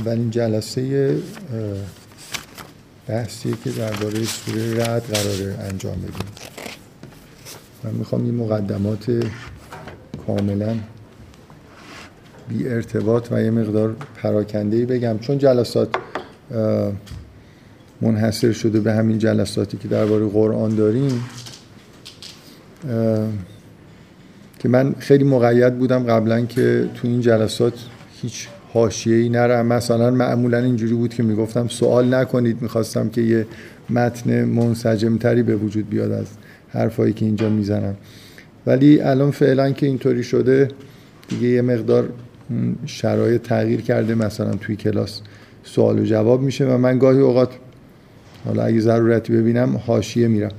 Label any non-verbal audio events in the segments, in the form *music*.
اولین جلسه بحثیه که درباره سوره رد قراره انجام بدیم. من می‌خوام این مقدمات کاملا بی ارتباط و یه مقدار پراکنده بگم. چون جلسات منحصر شده به همین جلساتی که درباره قرآن داریم که من خیلی مقید بودم قبلا که تو این جلسات هیچ حاشیه‌ای نرم. مثلا معمولا اینجوری بود که می‌گفتم سوال نکنید می‌خواستم که یه متن منسجمتری به وجود بیاد از حرفایی که اینجا می‌زنم. ولی الان فعلا که اینطوری شده دیگه یه مقدار شرایط تغییر کرده. مثلا توی کلاس سوال و جواب میشه و من گاهی اوقات حالا اگه ضرورتی ببینم حاشیه میرم.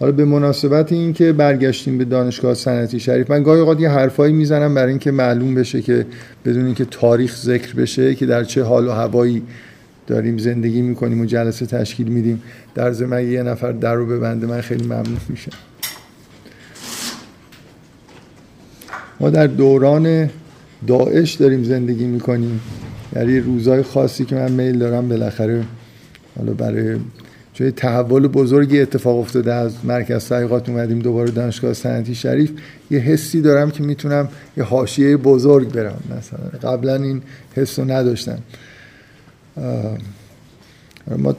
حالا به مناسبت این که برگشتیم به دانشگاه صنعتی شریف من گاهی اوقات یه حرفایی می‌زنم برای اینکه معلوم بشه که بدون اینکه تاریخ ذکر بشه که در چه حال و هوایی داریم زندگی می‌کنیم و جلسه تشکیل میدیم در ضمن یه نفر در رو ببنده من خیلی ممنون میشم. ما در دوران داعش داریم زندگی می‌کنیم. یعنی روزای خاصی که من میل دارم بالاخره حالا برای چون تحول بزرگی اتفاق افتاده از مرکز تحقیقات اومدیم دوباره دانشگاه صنعتی شریف. یه حسی دارم که می‌تونم یه حاشیه بزرگ برم. مثلا قبلا این حس رو نداشتم. ما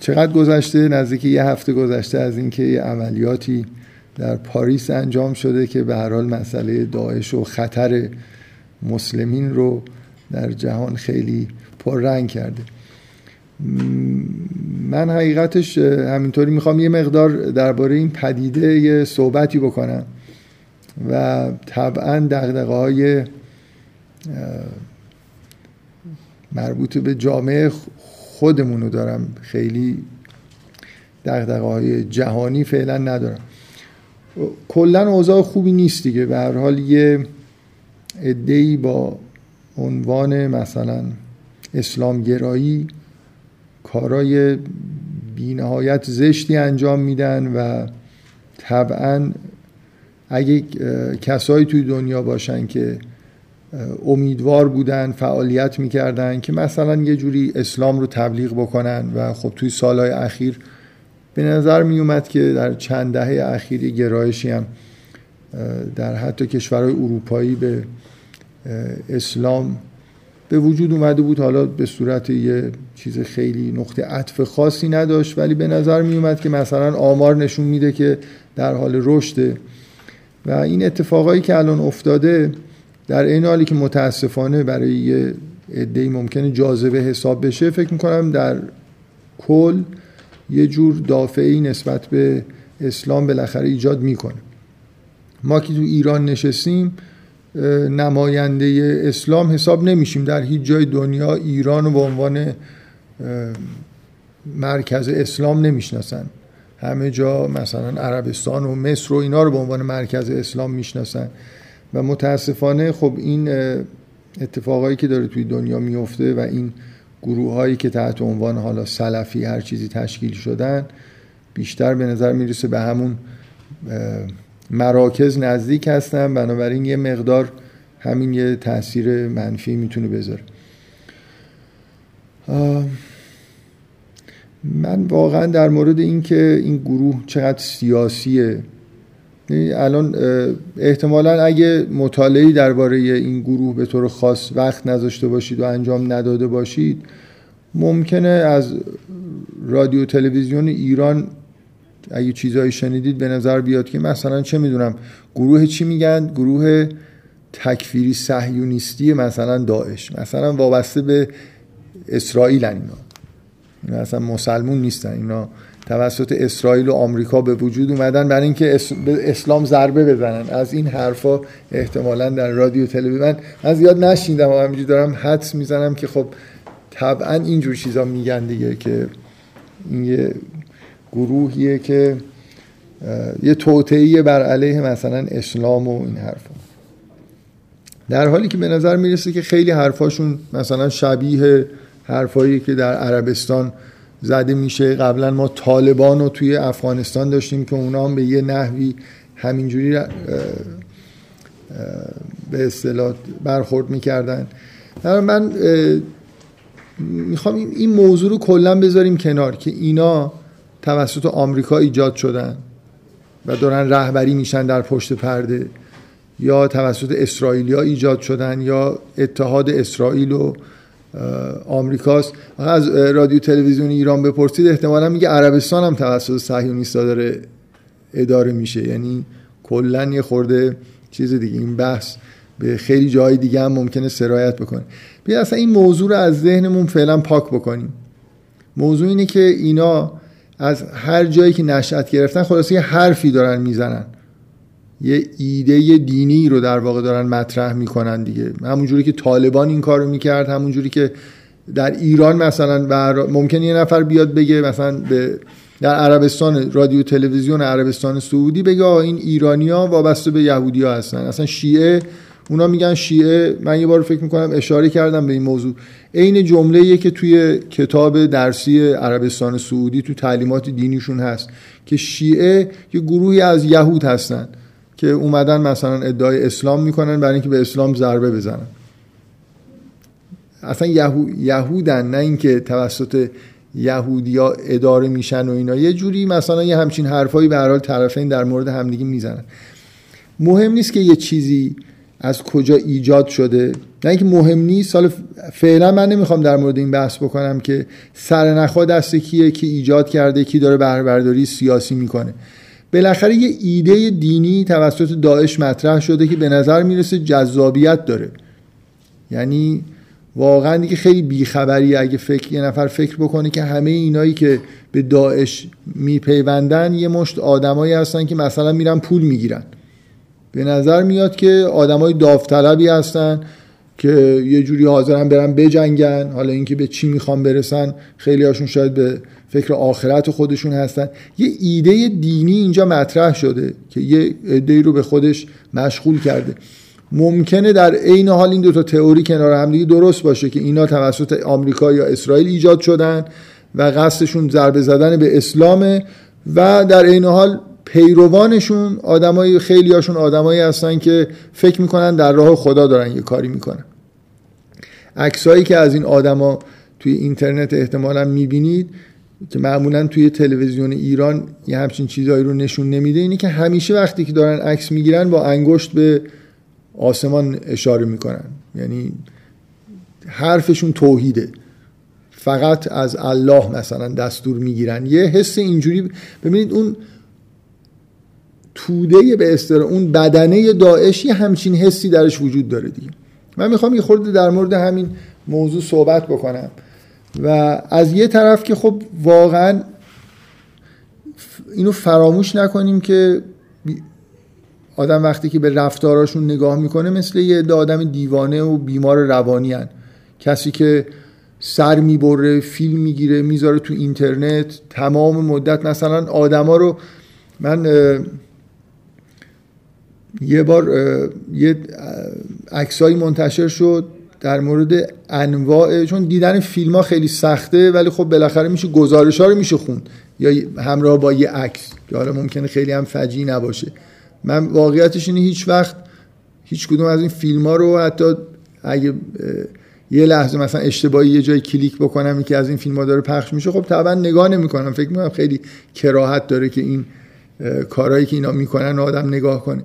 چقدر گذشته؟ نزدیک یه هفته گذشته از اینکه یه عملیاتی در پاریس انجام شده که به هر حال مسئله داعش و خطر مسلمین رو در جهان خیلی پررنگ کرده. من حقیقتش همینطوری می‌خوام یه مقدار درباره این پدیده یه صحبتی بکنم و طبعا دقدقه های مربوط به جامعه خودمونو دارم. خیلی دقدقه های جهانی فعلا ندارم. کلا اوضاع خوبی نیست دیگه. به هر حال یه ادهی با عنوان مثلا اسلام گرایی کارای بینهایت زشتی انجام میدن و طبعا اگه کسایی توی دنیا باشن که امیدوار بودن فعالیت می‌کردن که مثلا یه جوری اسلام رو تبلیغ بکنن و خب توی سالهای اخیر به نظر می اومد که در چند دهه اخیر گرایشی هم در حتی کشورهای اروپایی به اسلام به وجود اومده بود حالا به صورت یه چیز خیلی نقطه عطف خاصی نداشت ولی به نظر می اومد که مثلا آمار نشون میده که در حال رشده و این اتفاقایی که الان افتاده در این حالی که متاسفانه برای یه عده‌ای ممکنه جاذبه حساب بشه فکر می‌کنم در کل یه جور دافعی نسبت به اسلام بالاخره ایجاد می‌کنه. ما که تو ایران نشستیم نماینده اسلام حساب نمیشیم. در هیچ جای دنیا ایران رو به عنوان مرکز اسلام نمی‌شناسن. همه جا مثلا عربستان و مصر و اینا رو به عنوان مرکز اسلام می‌شناسن. و متاسفانه خب این اتفاقایی که داره توی دنیا میفته و این گروه هایی که تحت عنوان حالا سلفی هر چیزی تشکیل شدن بیشتر به نظر می‌رسه به همون مراکز نزدیک هستن بنابراین یه مقدار همین یه تاثیر منفی می‌تونه بذاره. من واقعا در مورد اینکه این گروه چقدر سیاسیه الان احتمالا اگه مطالعی درباره این گروه به طور خاص وقت نذاشته باشید و انجام نداده باشید ممکنه از رادیو تلویزیون ایران اگه چیزایی شنیدید به نظر بیاد که مثلا چه می‌دونم گروه چی میگن؟ گروه تکفیری صهیونیستی مثلا داعش. مثلا وابسته به اسرائیل اینا. مثلا مسلمون نیستن. اینا توسط اسرائیل و آمریکا به وجود اومدن برای اینکه اسلام ضربه بزنن. از این حرفا احتمالا در رادیو تلویزیون من زیاد نشیندم و همینجوری دارم حدس می‌زنم که خب طبعا اینجور چیزا میگن دیگه که این گروهیه که یه توطئه بر علیه مثلا اسلام و این حرفا. در حالی که به نظر می‌رسه که خیلی حرفاشون مثلا شبیه حرفایی که در عربستان زده میشه. قبلا ما طالبان رو توی افغانستان داشتیم که اونا هم به یه نحوی همینجوری به اصطلاح برخورد می‌کردن. من می‌خوام این موضوع رو کلا بذاریم کنار که اینا توسط آمریکا ایجاد شدن و دارن رهبری میشن در پشت پرده یا توسط اسرائیلیا ایجاد شدن یا اتحاد اسرائیل و آمریکاست. از رادیو تلویزیون ایران بپرسید احتمالا میگه عربستان هم توسط صهیونیستا داره اداره میشه. یعنی کلا یه خورده چیز دیگه این بحث به خیلی جای دیگه هم ممکنه سرایت بکنه. بیا اصلا این موضوع رو از ذهنمون فعلا پاک بکنیم. موضوع اینه که اینا از هر جایی که نشأت گرفتن خلاصه یه حرفی دارن می‌زنن. یه ایده دینی رو در واقع دارن مطرح می‌کنن دیگه. همونجوری که طالبان این کارو می‌کرد همونجوری که در ایران مثلا ممکن یه نفر بیاد بگه مثلا به در عربستان رادیو تلویزیون عربستان سعودی بگه این ایرانیا وابسته به یهودیا هستن. اصلا شیعه اونا میگن شیعه من یه بار فکر می‌کنم اشاره کردم به این موضوع. عین جمله که توی کتاب درسی عربستان سعودی تو تعلیمات دینیشون هست که شیعه یه گروهی از یهود هستن که اومدن مثلا ادعای اسلام می‌کنن برای اینکه به اسلام ضربه بزنن. اصلا یهودن نه اینکه توسط یهودیا اداره میشن و اینا. یه جوری مثلا یه همچین حرفایی به هر حال طرفین در مورد همدیگه می‌زنن. مهم نیست که یه چیزی از کجا ایجاد شده؟ نه اینکه مهم نیست حالا فعلا من نمی‌خوام در مورد این بحث بکنم که سرنخا دست کیه کی ایجاد کرده کی داره بهره سیاسی می‌کنه. بالاخره یه ایده دینی توسط داعش مطرح شده که به نظر می‌رسه جذابیت داره. یعنی واقعا دیگه خیلی بیخبری اگه فکر یه نفر فکر بکنه که همه اینایی که به داعش میپیوندن یه مشت آدمایی هستن که مثلا میرن پول می‌گیرن. به نظر میاد که آدمای داوطلبی هستن که یه جوری حاضرن برن بجنگن. حالا اینکه به چی می‌خوان برسن خیلی هاشون شاید به فکر آخرت خودشون هستن. یه ایده دینی اینجا مطرح شده که یه ایده رو به خودش مشغول کرده. ممکنه در عین حال این دو تا تئوری کنار هم دیگه درست باشه که اینا توسط آمریکا یا اسرائیل ایجاد شدن و قصدشون ضربه زدن به اسلامه و در عین حال پیروانشون آدمای خیلی هاشون آدمایی هستن که فکر می‌کنن در راه خدا دارن یه کاری می‌کنن. عکسایی که از این آدما توی اینترنت احتمالا می‌بینید که معمولا توی تلویزیون ایران یه همچین چیزهایی رو نشون نمیده اینه که همیشه وقتی که دارن عکس می‌گیرن با انگشت به آسمان اشاره می‌کنن. یعنی حرفشون توحیده. فقط از الله مثلا دستور می‌گیرن. یه حس اینجوری ببینید اون توده به استر اون بدنه داعشی همچین حسی درش وجود داره دیگه من می‌خوام یه خورده در مورد همین موضوع صحبت بکنم و از یه طرف که خب واقعا اینو فراموش نکنیم که آدم وقتی که به رفتاراشون نگاه می‌کنه مثل یه آدم دیوانه و بیمار روانی هن. کسی که سر می‌بره فیلم می‌گیره می‌ذاره تو اینترنت تمام مدت مثلا آدما رو من یه بار یه عکسایی منتشر شد در مورد انواع چون دیدن فیلم ها خیلی سخته ولی خب بالاخره میشه گزارش ها رو میشه خوند یا همراه با یه عکس. که حالا ممکنه خیلی هم فجی نباشه. من واقعیتش اینه هیچ وقت هیچ کدوم از این فیلم ها رو حتی اگه یه لحظه مثلا اشتباهی یه جای کلیک بکنم که از این فیلم ها داره پخش میشه خب طبعا نگاه نمی‌کنم. فکر می‌کنم خیلی کراهت داره که این کارهایی که اینا می‌کنن آدم نگاه کنه.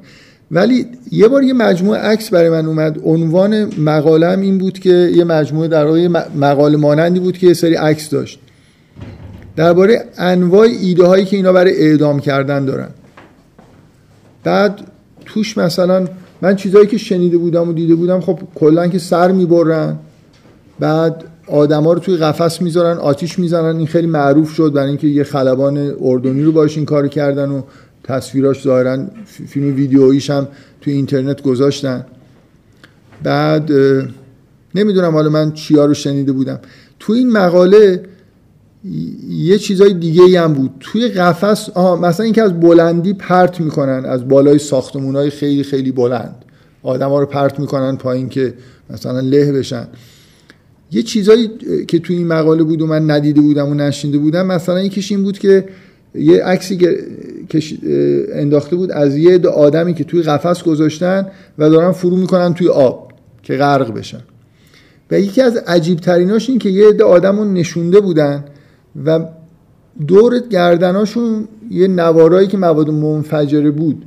ولی یه بار یه مجموعه عکس برای من اومد. عنوان مقالم این بود که یه مجموعه در واقع مقاله مانندی بود که یه سری عکس داشت. درباره انواع ایده هایی که اینا برای اعدام کردن دارن. بعد توش مثلا من چیزایی که شنیده بودم و دیده بودم خب کلا که سر می‌برن. بعد آدما رو توی قفس می‌ذارن آتیش می‌زنن. این خیلی معروف شد برای اینکه یه خلبان اردنی رو باش این کار کردن و تصویراش ظاهرا فیلم ویدیوییش هم توی اینترنت گذاشتن. بعد نمی‌دونم حالا من چیا رو شنیده بودم. تو این مقاله یه چیزای دیگه ای هم بود. توی قفس آها مثلا اینکه از بلندی پرت می‌کنن از بالای ساختمون های خیلی خیلی بلند. آدم ها رو پرت می‌کنن پایین که مثلا له بشن. یه چیزایی که توی این مقاله بود و من ندیده بودم و نشینده بودم مثلا یکیش این بود که یه عکسی که انداخته بود از یه آدمی که توی قفس گذاشتن و دارن فرو می‌کنن توی آب که غرق بشن. و یکی از عجیب تریناش این که یه عده آدم رو نشونده بودن و دور گردناشون یه نوارایی که مواد منفجره بود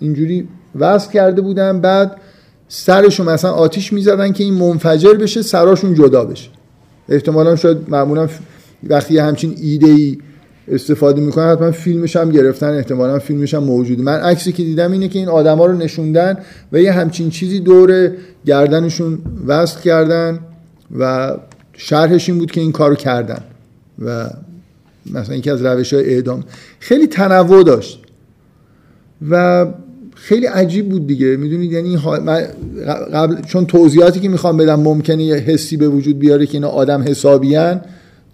اینجوری وصل کرده بودن. بعد سرشون مثلا آتیش می‌زدن که این منفجر بشه سراشون جدا بشه. احتمالا شاید معمولا وقتی همچین ایده ای استفاده می‌کنن حتما فیلمش هم گرفتن احتمالا فیلمش هم موجوده. من عکسی که دیدم اینه که این آدما رو نشوندن و یه همچین چیزی دور گردنشون وصل کردن و شرحش این بود که این کارو کردن و مثلا یکی از روش های اعدام. خیلی تنوع داشت و خیلی عجیب بود دیگه. می‌دونید؟ یعنی قبل چون توضیحاتی که می‌خوام بدم ممکنه یه حسی به وجود بیاره که اینا آدم حسابیان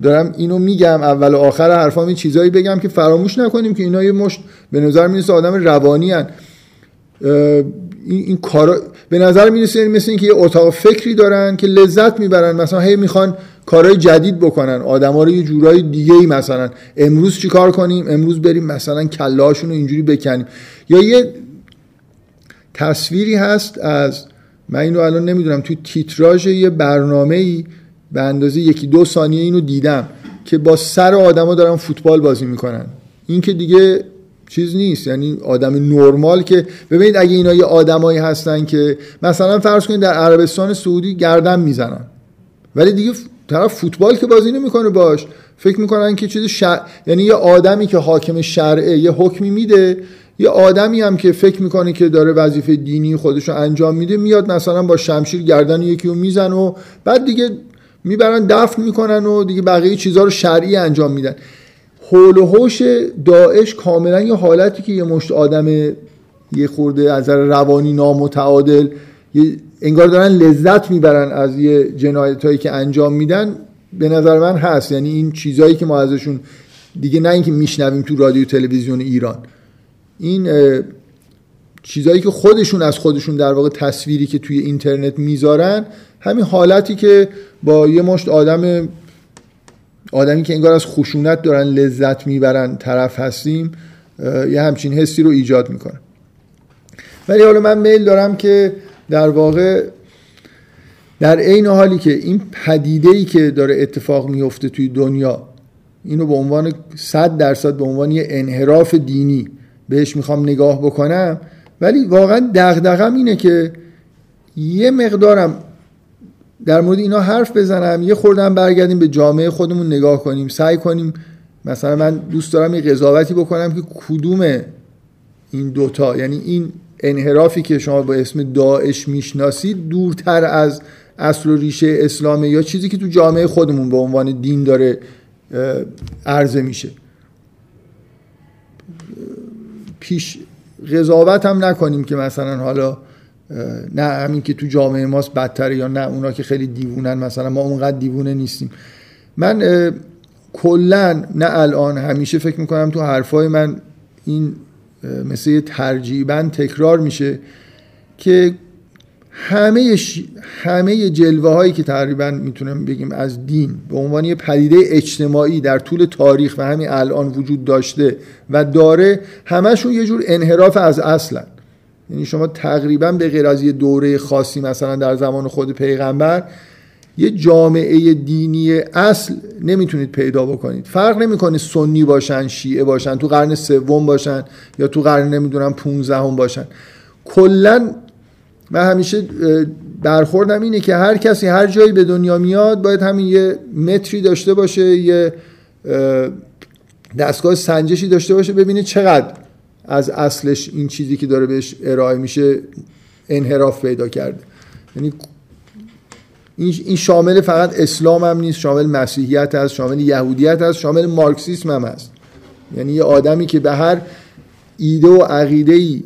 دارم اینو میگم اول و آخر حرفام این چیزایی بگم که فراموش نکنیم که اینا یه مشت به نظر می‌رسه آدم روانی هن. این, این کارا به نظر می‌رسه یعنی مثل اینکه یه اتاق فکری دارن که لذت می‌برن مثلا هی می‌خوان کارهای جدید بکنن آدما رو یه جورای دیگه ای مثلا. امروز چی کار کنیم؟ امروز بریم مثلا کلاشون رو اینجوری بکنیم. یا یه تصویری هست از من اینو الان نمی‌دونم تو تیتراژ یه برنامه ای به اندازه یکی دو ثانیه اینو دیدم که با سر آدما دارن فوتبال بازی می‌کنن. این که دیگه چیز نیست. یعنی آدم نرمال که ببینید اگه اینا یه آدمایی هستن که مثلا فرض کنید در عربستان سعودی گردن می‌زنن. ولی دیگه طرف فوتبال که بازی نمی‌کنه باش. فکر می‌کنن که چیز شر... یعنی یه آدمی که حاکم شرعه یه حکمی میده یه آدمی هم که فکر می‌کنه که داره وظیفه دینی خودش رو انجام میده میاد مثلا با شمشیر گردن یکی رو میزن و بعد دیگه می‌برن دفن می‌کنن و دیگه بقیه چیزها رو شرعی انجام میدن. حول و حوش داعش کاملا یه حالتی که یه مشت آدم یه خورده از روانی نامتعادل یه انگار دارن لذت می‌برن از یه جنایت هایی که انجام میدن به نظر من هست. یعنی این چیزهایی که ما ازشون دیگه نه اینکه میشنویم تو رادیو تلویزیون ایران. این چیزهایی که خودشون از خودشون در واقع تصویری که توی اینترنت می‌ذارن همین حالتی که با یه مشت آدم آدمی که انگار از خشونت دارن لذت می‌برن طرف هستیم یه همچین حسی رو ایجاد می‌کنه. ولی حالا من میل دارم که در واقع در عین حالی که این پدیده ای که داره اتفاق میفته توی دنیا اینو به عنوان صد درصد به عنوان یه انحراف دینی بهش می‌خوام نگاه بکنم ولی واقعا دغدغم اینه که یه مقدارم در مورد اینا حرف بزنم یه خوردم برگردیم به جامعه خودمون نگاه کنیم سعی کنیم. مثلا من دوست دارم یه قضاوتی بکنم که کدوم این دوتا یعنی این انحرافی که شما با اسم داعش می‌شناسید دورتر از اصل و ریشه اسلامه یا چیزی که تو جامعه خودمون به عنوان دین داره عرضه میشه. پیش قضاوت هم نکنیم که مثلا حالا نه همین که تو جامعه ماست بدتره یا نه اونا که خیلی دیوونن مثلا ما اونقدر دیوونه نیستیم. من کلا نه الان همیشه فکر می‌کنم تو حرفای من این مثل یه ترجیبا تکرار میشه که همه ش... همه جلوه هایی که تقریبا می‌تونم بگیم از دین به عنوان یه پدیده اجتماعی در طول تاریخ و همین الان وجود داشته و داره همشون یه جور انحراف از اصلن. یعنی شما تقریبا به غیر از یه دوره خاصی مثلا در زمان خود پیغمبر یه جامعه دینی اصل نمی‌تونید پیدا بکنید. فرق نمی‌کنه سنی باشن شیعه باشن تو قرن سوم باشن یا تو قرن نمی‌دونم 15 هم باشن. کلا من همیشه برخوردم اینه که هر کسی هر جایی به دنیا میاد باید همین یه متری داشته باشه یه دستگاه سنجشی داشته باشه ببینه چقدر از اصلش این چیزی که داره بهش ارائه میشه انحراف پیدا کرده. یعنی این شامل فقط اسلام هم نیست شامل مسیحیت هست شامل یهودیت هست شامل مارکسیسم هم هست. یعنی یه آدمی که به هر ایده و عقیده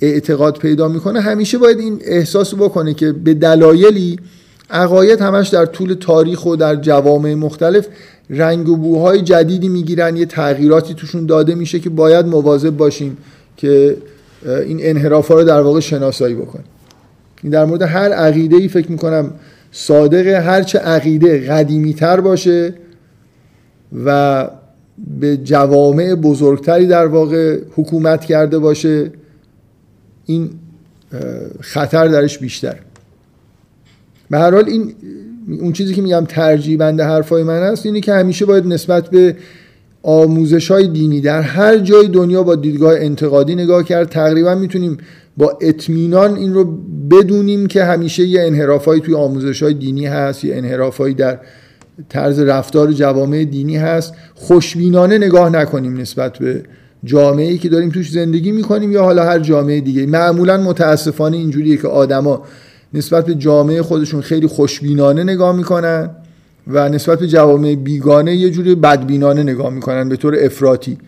اعتقاد پیدا می‌کنه همیشه باید این احساس بکنه که به دلایلی عقاید همش در طول تاریخ و در جوامع مختلف رنگ و بوهای جدیدی می‌گیرن یه تغییراتی توشون داده میشه که باید مواظب باشیم که این انحراف رو در واقع شناسایی بکنیم. این در مورد هر عقیده ای فکر می‌کنم صادقه هرچه عقیده قدیمی تر باشه و به جوامع بزرگتری در واقع حکومت کرده باشه. این خطر درش بیشتر. به هر حال این اون چیزی که میگم ترجیح بند حرفای من هست اینه که همیشه باید نسبت به آموزش های دینی در هر جای دنیا با دیدگاه انتقادی نگاه کرد. تقریبا می‌تونیم با اطمینان این رو بدونیم که همیشه یه انحرافایی توی آموزش های دینی هست یه انحرافایی در طرز رفتار جوامع دینی هست. خوشبینانه نگاه نکنیم نسبت به جامعه که داریم توش زندگی می‌کنیم یا حالا هر جامعه دیگه. معمولا متاسفانه اینجوریه که آدما نسبت به جامعه خودشون خیلی خوشبینانه نگاه می‌کنن و نسبت به جوامع بیگانه یه جوری بدبینانه نگاه می‌کنن به طور افراطی.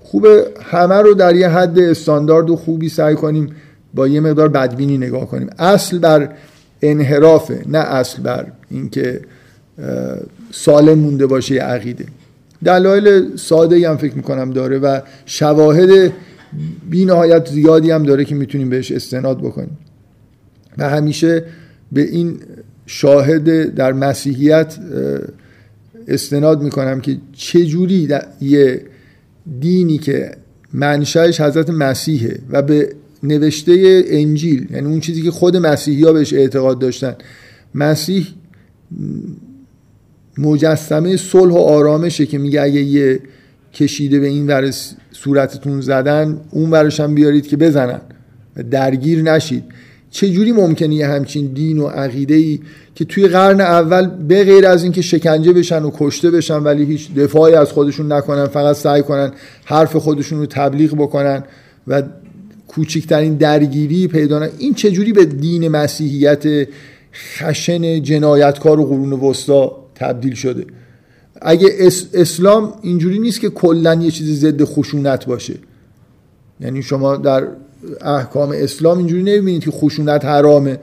خوبه همه رو در یه حد استاندارد و خوبی سعی کنیم با یه مقدار بدبینی نگاه کنیم. اصل بر انحرافه نه اصل بر اینکه سالم مونده باشه عقیده. دلایل ساده هم فکر می‌کنم داره و شواهد بی نهایت زیادی هم داره که می‌تونیم بهش استناد بکنیم. و همیشه به این شاهد در مسیحیت استناد می‌کنم که چجوری یه دینی که منشأش حضرت مسیحه و به نوشته انجیل یعنی اون چیزی که خود مسیحی ها بهش اعتقاد داشتن مسیح مجسمه صلح و آرامشه که میگه اگه یه کشیده به این ور صورتتون زدن اون ورش هم بیارید که بزنن. و درگیر نشید. چجوری ممکنه یه همچین دین و عقیده ای که توی قرن اول به غیر از اینکه شکنجه بشن و کشته بشن ولی هیچ دفاعی از خودشون نکنن فقط سعی کنن حرف خودشون رو تبلیغ بکنن و کوچکترین درگیری پیدا نه این چجوری به دین مسیحیت خشن جنایتکار و قرون وسطا تبدیل شده. اگه اسلام اینجوری نیست که کلا یه چیز ضد خشونت باشه. یعنی شما در احکام اسلام اینجوری نمی‌بینید که خشونت حرامه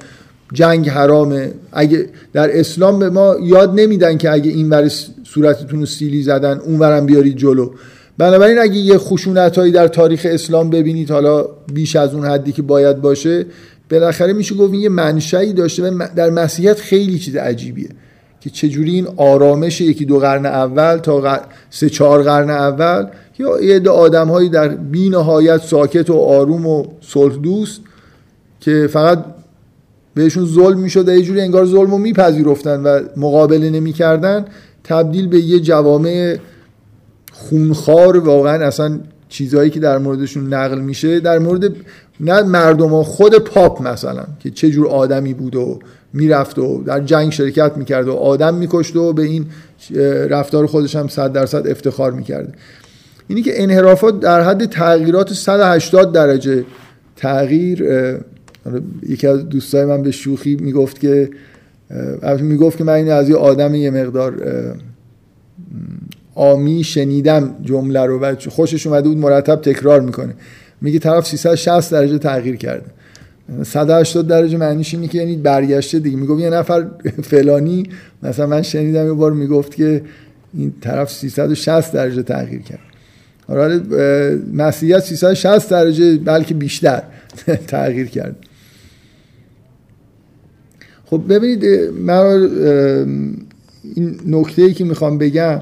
جنگ حرامه. اگه در اسلام به ما یاد نمیدن که اگه این ور صورتتون رو سیلی زدن اون ورم بیارید جلو. بنابراین اگه یه خشونت هایی در تاریخ اسلام ببینید حالا بیش از اون حدی که باید باشه بالاخره میشه گفت این یه منشأی داشته و در مسیحیت خیلی چیز عجیبیه. که چجوری این آرامش یکی دو قرن اول تا سه چهار قرن اول یا یه عده آدم در بی نهایت ساکت و آروم و صلح دوست که فقط بهشون ظلم می‌شد یه جوری انگار ظلم رو میپذیرفتن و مقابله نمی‌کردن تبدیل به یه جوامع خونخوار واقعا اصلا چیزهایی که در موردشون نقل میشه در مورد نه مردم ها خود پاپ مثلا که چه جور آدمی بود و می‌رفت و در جنگ شرکت می‌کرد و آدم میکشت و به این رفتار خودش هم صد درصد افتخار می‌کرده. اینی که انحرافات در حد تغییرات 180 درجه تغییر یکی از دوستای من به شوخی می‌گفت که می‌گفت که من این از یه آدم یه مقدار آمی شنیدم جمله رو و خوشش اومده بود مرتب تکرار می‌کنه. میگه طرف 360 درجه تغییر کرده. 180 درجه معنیش اینه که یعنی برگشته دیگه. می‌گفت یه نفر فلانی مثلا من شنیدم یه بار می‌گفت که این طرف 360 درجه تغییر کرد. آره مسیحیت 360 درجه بلکه بیشتر *laughs* تغییر کرد. خب ببینید من این نکته ای که می‌خوام بگم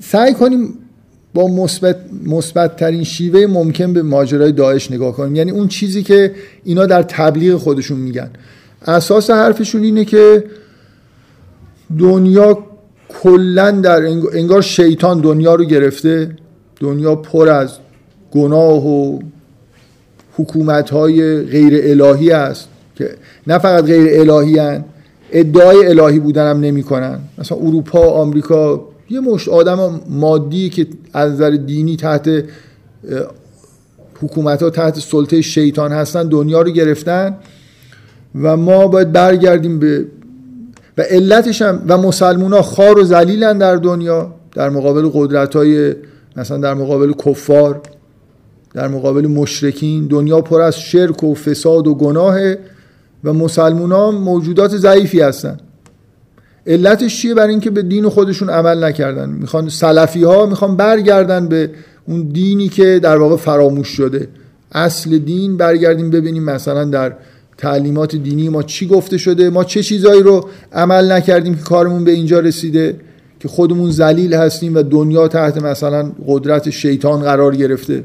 سعی کنیم با مثبت مثبت ترین شیوه ممکن به ماجرای داعش نگاه کنیم. یعنی اون چیزی که اینا در تبلیغ خودشون میگن. اساس حرفشون اینه که دنیا کلا در انگار شیطان دنیا رو گرفته. دنیا پر از گناه و حکومت های غیر الهی است که نه فقط غیر الهی هن ادعای الهی بودن هم نمی کنن مثلا اروپا آمریکا یه مشت آدم مادی که از نظر دینی تحت حکومت ها تحت سلطه شیطان هستن دنیا رو گرفتن و ما باید برگردیم به و علتش هم و مسلمون خار و زلیلن در دنیا در مقابل قدرت های مثلا در مقابل کفار در مقابل مشرکین. دنیا پر از شرک و فساد و گناه و مسلمون موجودات ضعیفی هستن. علتش چیه برای اینکه به دین خودشون عمل نکردن؟ می‌خوان سلفی ها می‌خوان برگردن به اون دینی که در واقع فراموش شده. اصل دین برگردیم ببینیم مثلا در تعلیمات دینی ما چی گفته شده؟ ما چه چیزایی رو عمل نکردیم که کارمون به اینجا رسیده؟ که خودمون ذلیل هستیم و دنیا تحت مثلا قدرت شیطان قرار گرفته.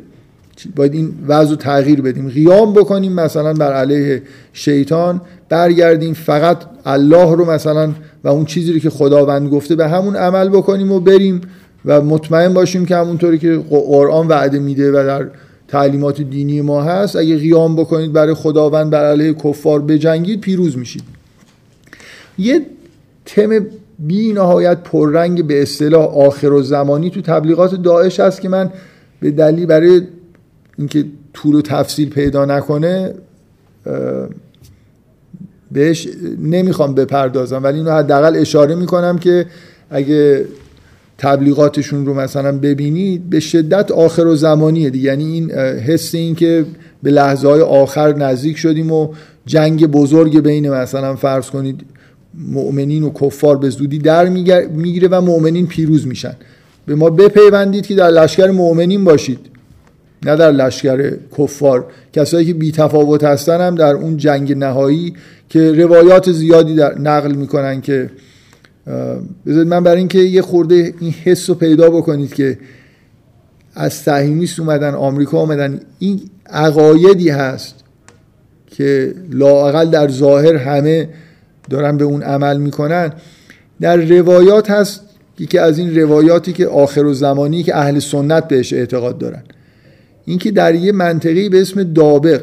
باید این وضع تغییر بدیم. قیام بکنیم مثلا بر علیه شیطان برگردیم فقط الله رو مثلا و اون چیزی رو که خداوند گفته به همون عمل بکنیم و بریم و مطمئن باشیم که همونطوری که قرآن وعده میده و در تعلیمات دینی ما هست اگه قیام بکنید برای خداوند بر علیه کفار بجنگید پیروز میشید. یه تم بی نهایت پررنگ به اصطلاح آخر و زمانی تو تبلیغات داعش هست که من به دلیل برای اینکه طول و تفصیل پیدا نکنه بهش نمی‌خوام بپردازم. ولی اینو حداقل اشاره می‌کنم که اگه تبلیغاتشون رو مثلا ببینید به شدت آخر و زمانیه دیگه. یعنی این حس این که به لحظه های آخر نزدیک شدیم و جنگ بزرگ بین مثلا فرض کنید مؤمنین و کفار به زودی در می‌گیره و مؤمنین پیروز میشن. به ما بپیوندید که در لشکر مؤمنین باشید. نه در لشکر کفار. کسایی که بی تفاوت هستن هم در اون جنگ نهایی که روایات زیادی در نقل می‌کنن که بذارید من برای اینکه یه خورده این حس رو پیدا بکنید که از صهیونیست اومدن آمریکا اومدن این عقایدی هست که لاقل در ظاهر همه دارن به اون عمل می‌کنن. در روایات هست یکی از این روایاتی که آخر و زمانی که اهل سنت بهش اعتقاد دارن. اینکه در یه منطقی به اسم دابق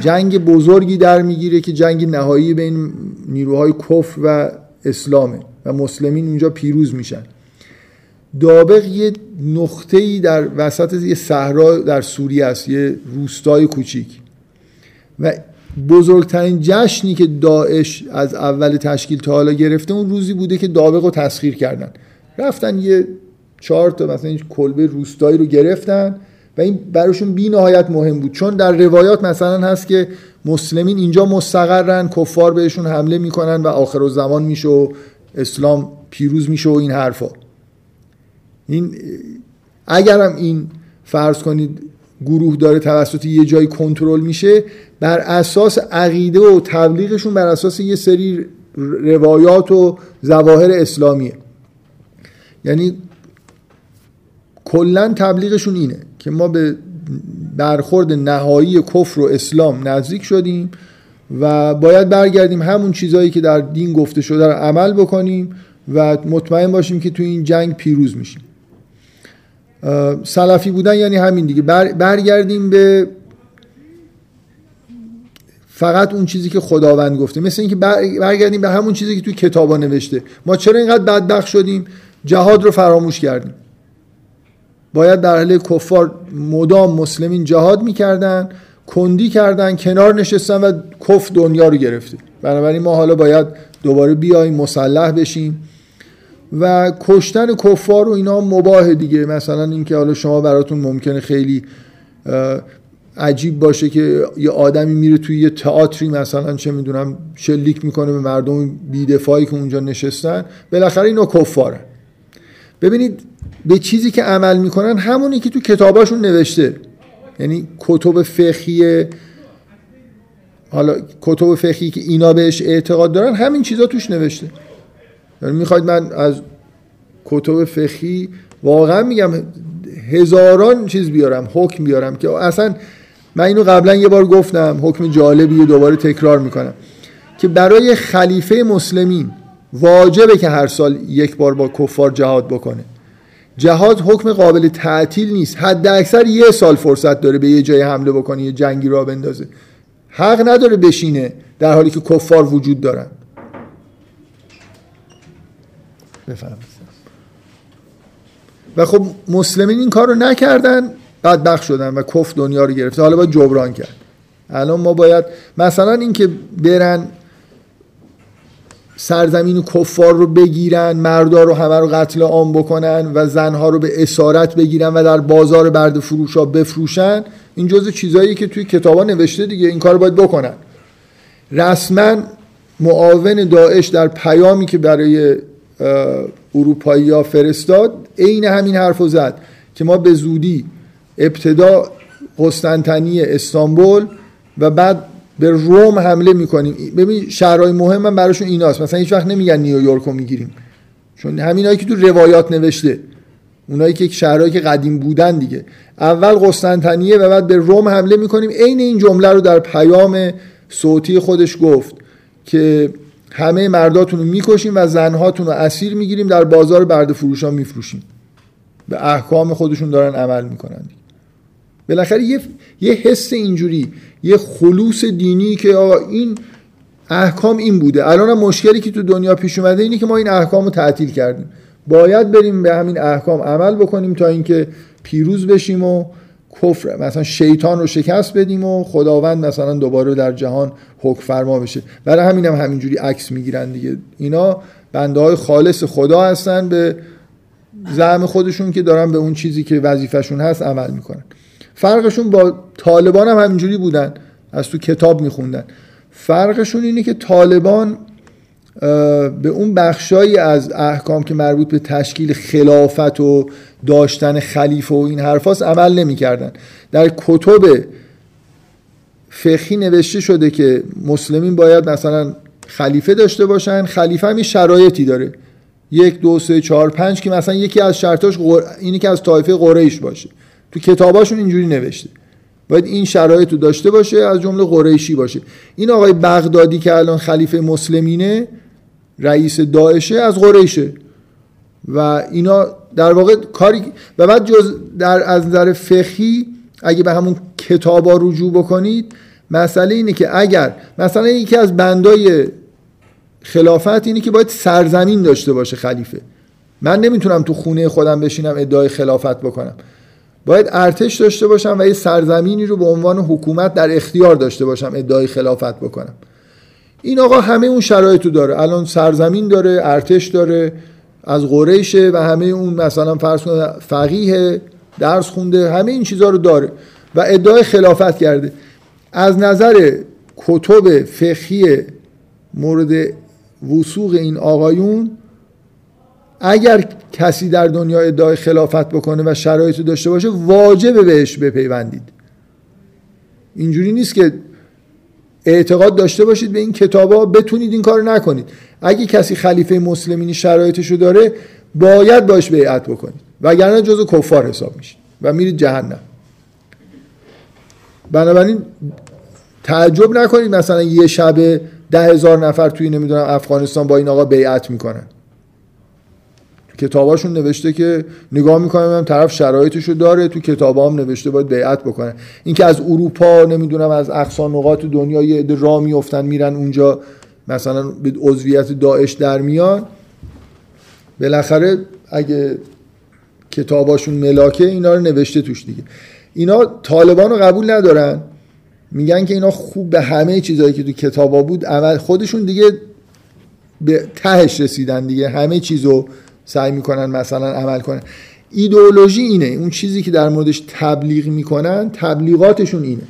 جنگ بزرگی در می‌گیره که جنگ نهایی بین نیروهای کفر و اسلامه و مسلمین اونجا پیروز میشن. دابق یه نقطه ای در وسط یه صحرا در سوریه است یه روستای کوچیک. و بزرگترین جشنی که داعش از اول تشکیل تا حالا گرفته اون روزی بوده که دابق رو تسخیر کردن. رفتن یه چهار تا مثلا کلبه روستایی رو گرفتن. و این براشون بی نهایت مهم بود. چون در روایات مثلا هست که مسلمین اینجا مستقرن کفار بهشون حمله می‌کنن و آخر و زمان میشه و اسلام پیروز میشه و این حرفا. این اگرم این فرض کنید گروه داره توسط یه جایی کنترل میشه بر اساس عقیده و تبلیغشون بر اساس یه سری روایات و ظواهر اسلامیه. یعنی کلا تبلیغشون اینه. که ما به برخورد نهایی کفر و اسلام نزدیک شدیم و باید برگردیم همون چیزهایی که در دین گفته شده رو عمل بکنیم و مطمئن باشیم که تو این جنگ پیروز میشیم. سلفی بودن یعنی همین دیگه. برگردیم به فقط اون چیزی که خداوند گفته. مثل اینکه برگردیم به همون چیزی که توی کتابا نوشته. ما چرا اینقدر بدبخت شدیم؟ جهاد رو فراموش کردیم. باید در حال کفار مدام مسلمین جهاد می‌کردن کندی کردن کنار نشستن و کف دنیا رو گرفته بنابراین ما حالا باید دوباره بیایم مسلح بشیم و کشتن کفار و اینا مباه دیگه. مثلا اینکه حالا شما براتون ممکنه خیلی عجیب باشه که یه آدمی میره توی یه تئاتری مثلا چه می‌دونم شلیک می‌کنه به مردم بیدفاعی که اونجا نشستن. بالاخره اینا کفارن ببینید به چیزی که عمل می‌کنن همونی که تو کتاباشون نوشته. یعنی کتب فقهی حالا کتب فقهی که اینا بهش اعتقاد دارن همین چیزا توش نوشته. یعنی می‌خواید من از کتب فقهی واقعا میگم هزاران چیز بیارم حکم بیارم که اصلا من اینو قبلا یه بار گفتم حکم جالبی دوباره تکرار می‌کنم. که برای خلیفه مسلمین واجبه که هر سال یک بار با کفار جهاد بکنه. جهاد حکم قابل تعطیل نیست. حد اکثر یه سال فرصت داره به یه جای حمله بکنه یه جنگی را بندازه. حق نداره بشینه در حالی که کفار وجود دارن. و خب مسلمین این کار رو نکردن بدبخت شدن و کف دنیا رو گرفته. حالا باید جبران کرد. الان ما باید مثلا اینکه برن سرزمین کفار رو بگیرن مردا رو همه رو قتل عام بکنن و زنها رو به اسارت بگیرن و در بازار برد فروش ها بفروشن. این جزء چیزایی که توی کتابا نوشته دیگه این کار باید بکنن. رسما معاون داعش در پیامی که برای اروپایی ها فرستاد عین همین حرف زد که ما به زودی ابتدا قسطنطنیه استانبول و بعد به روم حمله می‌کنیم. ببین شهرهای مهم من براشون ایناست. مثلا هیچ وقت نمیگن نیویورک رو می‌گیریم. چون همینایی که تو روایات نوشته. اونایی که شهرهایی که قدیم بودن دیگه. اول قسطنطنیه و بعد به روم حمله می‌کنیم. عین این جمله رو در پیام صوتی خودش گفت که همه مرداتون رو می‌کشیم و زنهاتون رو اسیر می‌گیریم در بازار برد فروش ها میفروشیم. به احکام خودشون دارن عمل می‌کنن. بالاخره یه،, یه حس اینجوری یه خلوص دینی که آقا این احکام این بوده. الان هم مشکلی که تو دنیا پیش اومده اینه که ما این احکام رو تعطیل کردیم. باید بریم به همین احکام عمل بکنیم تا اینکه پیروز بشیم و کفر مثلا شیطان رو شکست بدیم و خداوند مثلا دوباره در جهان حکم فرما بشه. برای همین هم همینجوری عکس می‌گیرن دیگه. اینا بنده های خالص خدا هستن به زعم خودشون که دارن به اون چیزی که وظیفشون هست عمل می‌کنن. فرقشون با طالبان هم همینجوری بودن. از تو کتاب میخوندن. فرقشون اینه که طالبان به اون بخشایی از احکام که مربوط به تشکیل خلافت و داشتن خلیفه و این حرفاست عمل نمی‌کردن. در کتب فقهی نوشته شده که مسلمین باید مثلا خلیفه داشته باشن. خلیفه هم شرایطی داره. یک دو سه چهار پنج که مثلا یکی از شرطاش اینی که از طایفه قریش باشه. تو کتاباشون اینجوری نوشته. باید این شرایط رو داشته باشه از جمله قریشی باشه. این آقای بغدادی که الان خلیفه مسلمینه رئیس داعشه از قریشه. و اینا در واقع کاری و بعد جز در از نظر فقهی اگه به همون کتابا رجوع بکنید مسئله اینه که اگر مثلا یکی از بندای خلافت اینه که باید سرزمین داشته باشه خلیفه. من نمی‌تونم تو خونه خودم بشینم ادعای خلافت بکنم. باید ارتش داشته باشم و یه سرزمینی رو به عنوان حکومت در اختیار داشته باشم ادعای خلافت بکنم. این آقا همه اون شرایطو داره. الان سرزمین داره ارتش داره از قریشه و همه اون مثلا فرض فقیه درس خونده همه این چیزها رو داره و ادعای خلافت کرده. از نظر کتب فقهی مورد وسوق این آقایون اگر کسی در دنیا ادعای خلافت بکنه و شرایط داشته باشه واجب بهش بپیوندید. اینجوری نیست که اعتقاد داشته باشید به این کتابا بتونید این کار نکنید. اگه کسی خلیفه مسلمینی شرایطشو داره باید باش بیعت بکنید. وگرنه جزو کفار حساب میشید و میرید جهنم. بنابراین تعجب نکنید مثلا یه شب ده هزار نفر توی نمی‌دونم افغانستان با این آقا بیعت می‌کنن. کتاباشون نوشته که نگاه می‌کنم طرف شرایطشو داره تو کتابام نوشته باید بیعت بکنه. اینکه از اروپا نمی‌دونم از اقصا نقاط دنیا یه عده راه میفتن میرن اونجا مثلا به عضویت داعش در میان. بالاخره اگه کتاباشون ملاکه اینا رو نوشته توش دیگه. اینا طالبان رو قبول ندارن. میگن که اینا خوب به همه چیزهایی که تو کتابا بود عمل خودشون دیگه به تهش رسیدن دیگه همه چیزو سعی می‌کنن مثلا عمل کنن. ایدئولوژی اینه. اون چیزی که در موردش تبلیغ می‌کنن تبلیغاتشون اینه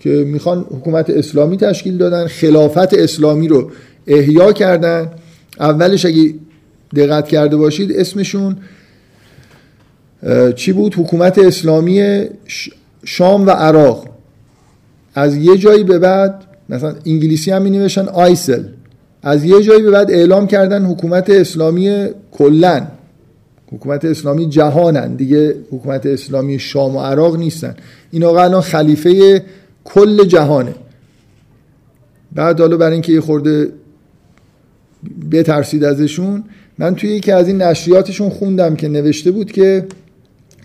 که می‌خوان حکومت اسلامی تشکیل دادن خلافت اسلامی رو احیا کردن. اولش اگه دقت کرده باشید اسمشون چی بود؟ حکومت اسلامی شام و عراق. از یه جایی به بعد مثلا انگلیسی هم می نوشن آیسل. از یه جایی به بعد اعلام کردن حکومت اسلامی کلن. حکومت اسلامی جهانن. دیگه حکومت اسلامی شام و عراق نیستن. این آقا الان خلیفه کل جهانه. بعد حالا برای اینکه یه خورده بترسید ازشون من توی یکی از این نشریاتشون خوندم که نوشته بود که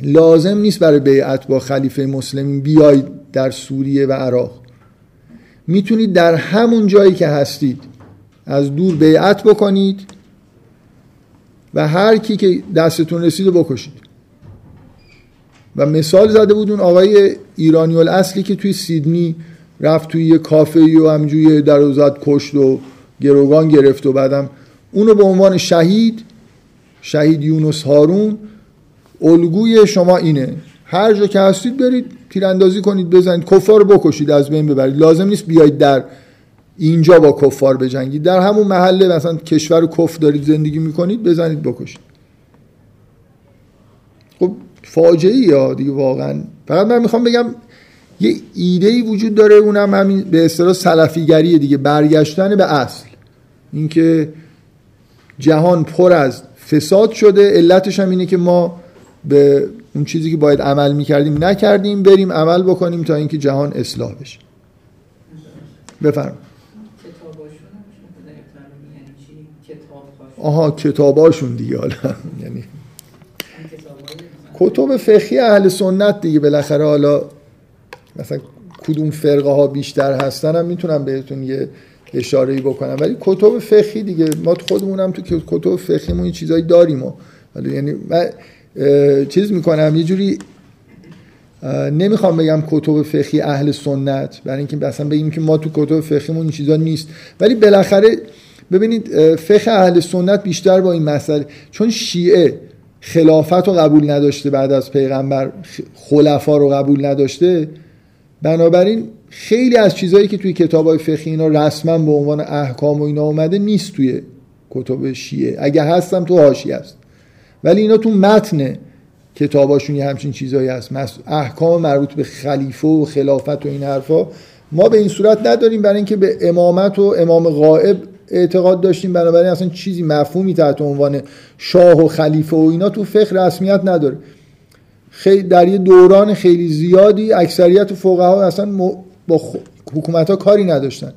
لازم نیست برای بیعت با خلیفه مسلمین بیاید در سوریه و عراق. می‌تونید در همون جایی که هستید از دور بیعت بکنید و هر کی که دستتون رسید بکشید. و مثال زده بود اون آقای ایرانی اصلی که توی سیدنی رفت توی یه کافه و همجوی در زد کشت و گروگان گرفت و بعدم اونو به عنوان شهید شهید یونس هارون الگوی شما اینه. هر جا که هستید برید تیراندازی کنید بزنید. کفار بکشید از بین ببرید. لازم نیست بیاید در اینجا با کفار بجنگید. در همون محله مثلا کشور کف دارید زندگی می‌کنید بزنید بکشید. خب فاجعه یا دیگه واقعا. فقط من می‌خوام بگم یه ایده ای وجود داره اونم همین به اصطلاح سلفیگریه دیگه برگشتن به اصل. اینکه جهان پر از فساد شده علتش هم اینه که ما به اون چیزی که باید عمل می‌کردیم نکردیم بریم عمل بکنیم تا اینکه جهان اصلاح بشه. بفرم آها کتاباشون دیگه حالا. یعنی کتب فقهی اهل سنت دیگه بالاخره حالا مثلا کدوم فرقه ها بیشتر هستن هم می‌تونم بهتون یه اشاره بکنم. ولی کتب فقهی دیگه ما خودمونم تو کتب فقهیمون چیزایی داریم و. یعنی من چیز می‌کنم یه جوری نمی‌خوام بگم کتب فقهی اهل سنت برای اینکه مثلا بگیم که ما تو کتب فقهیمون این چیزا نیست. ولی بالاخره ببینید فقه اهل سنت بیشتر با این مسئله. چون شیعه خلافت رو قبول نداشته بعد از پیغمبر خلفا رو قبول نداشته بنابراین خیلی از چیزهایی که توی کتاب های فقهی اینا رسما به عنوان احکام و اینا اومده نیست توی کتب شیعه. اگه هستم تو هاشی هست ولی اینا تو متن کتاباشون یه همچین چیزهایی هست. احکام مربوط به خلیفه و خلافت و این حرفا. ما به این صورت نداریم برای اینکه به امامت و امام غائب اعتقاد داشتیم بنابراین اصلا چیزی مفهومی تحت عنوان شاه و خلیفه و اینا تو فقه رسمیت نداره. خیلی در یه دوران خیلی زیادی اکثریت فقها اصلا با حکومت ها کاری نداشتن.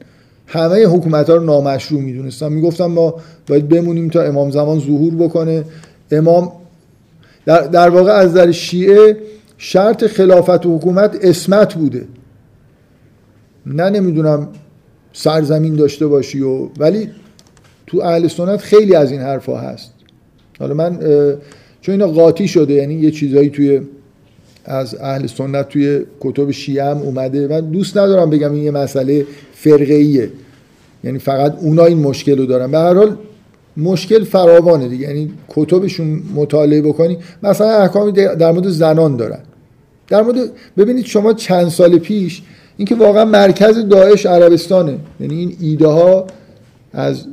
همه حکومت ها رو نامشروع می‌دونستن. می‌گفتن ما باید بمونیم تا امام زمان ظهور بکنه. امام در, در واقع از در شیعه شرط خلافت و حکومت اسمت بوده. نه نمی‌دونم سرزمین داشته باشی و ولی تو اهل سنت خیلی از این حرفا هست. حالا من چون اینا قاطی شده یعنی یه چیزایی توی از اهل سنت توی کتب شیعه هم اومده. و دوست ندارم بگم این یه مسئله فرقه یعنی فقط اونا این مشکل رو دارن. به هر حال مشکل فراوانه دیگه. یعنی کتبشون مطالعه بکنی. مثلا احکامی در مورد زنان دارن. در مورد ببینید شما چند سال پیش اینکه واقعا مرکز داعش عربستانه. یعنی این ایده ها از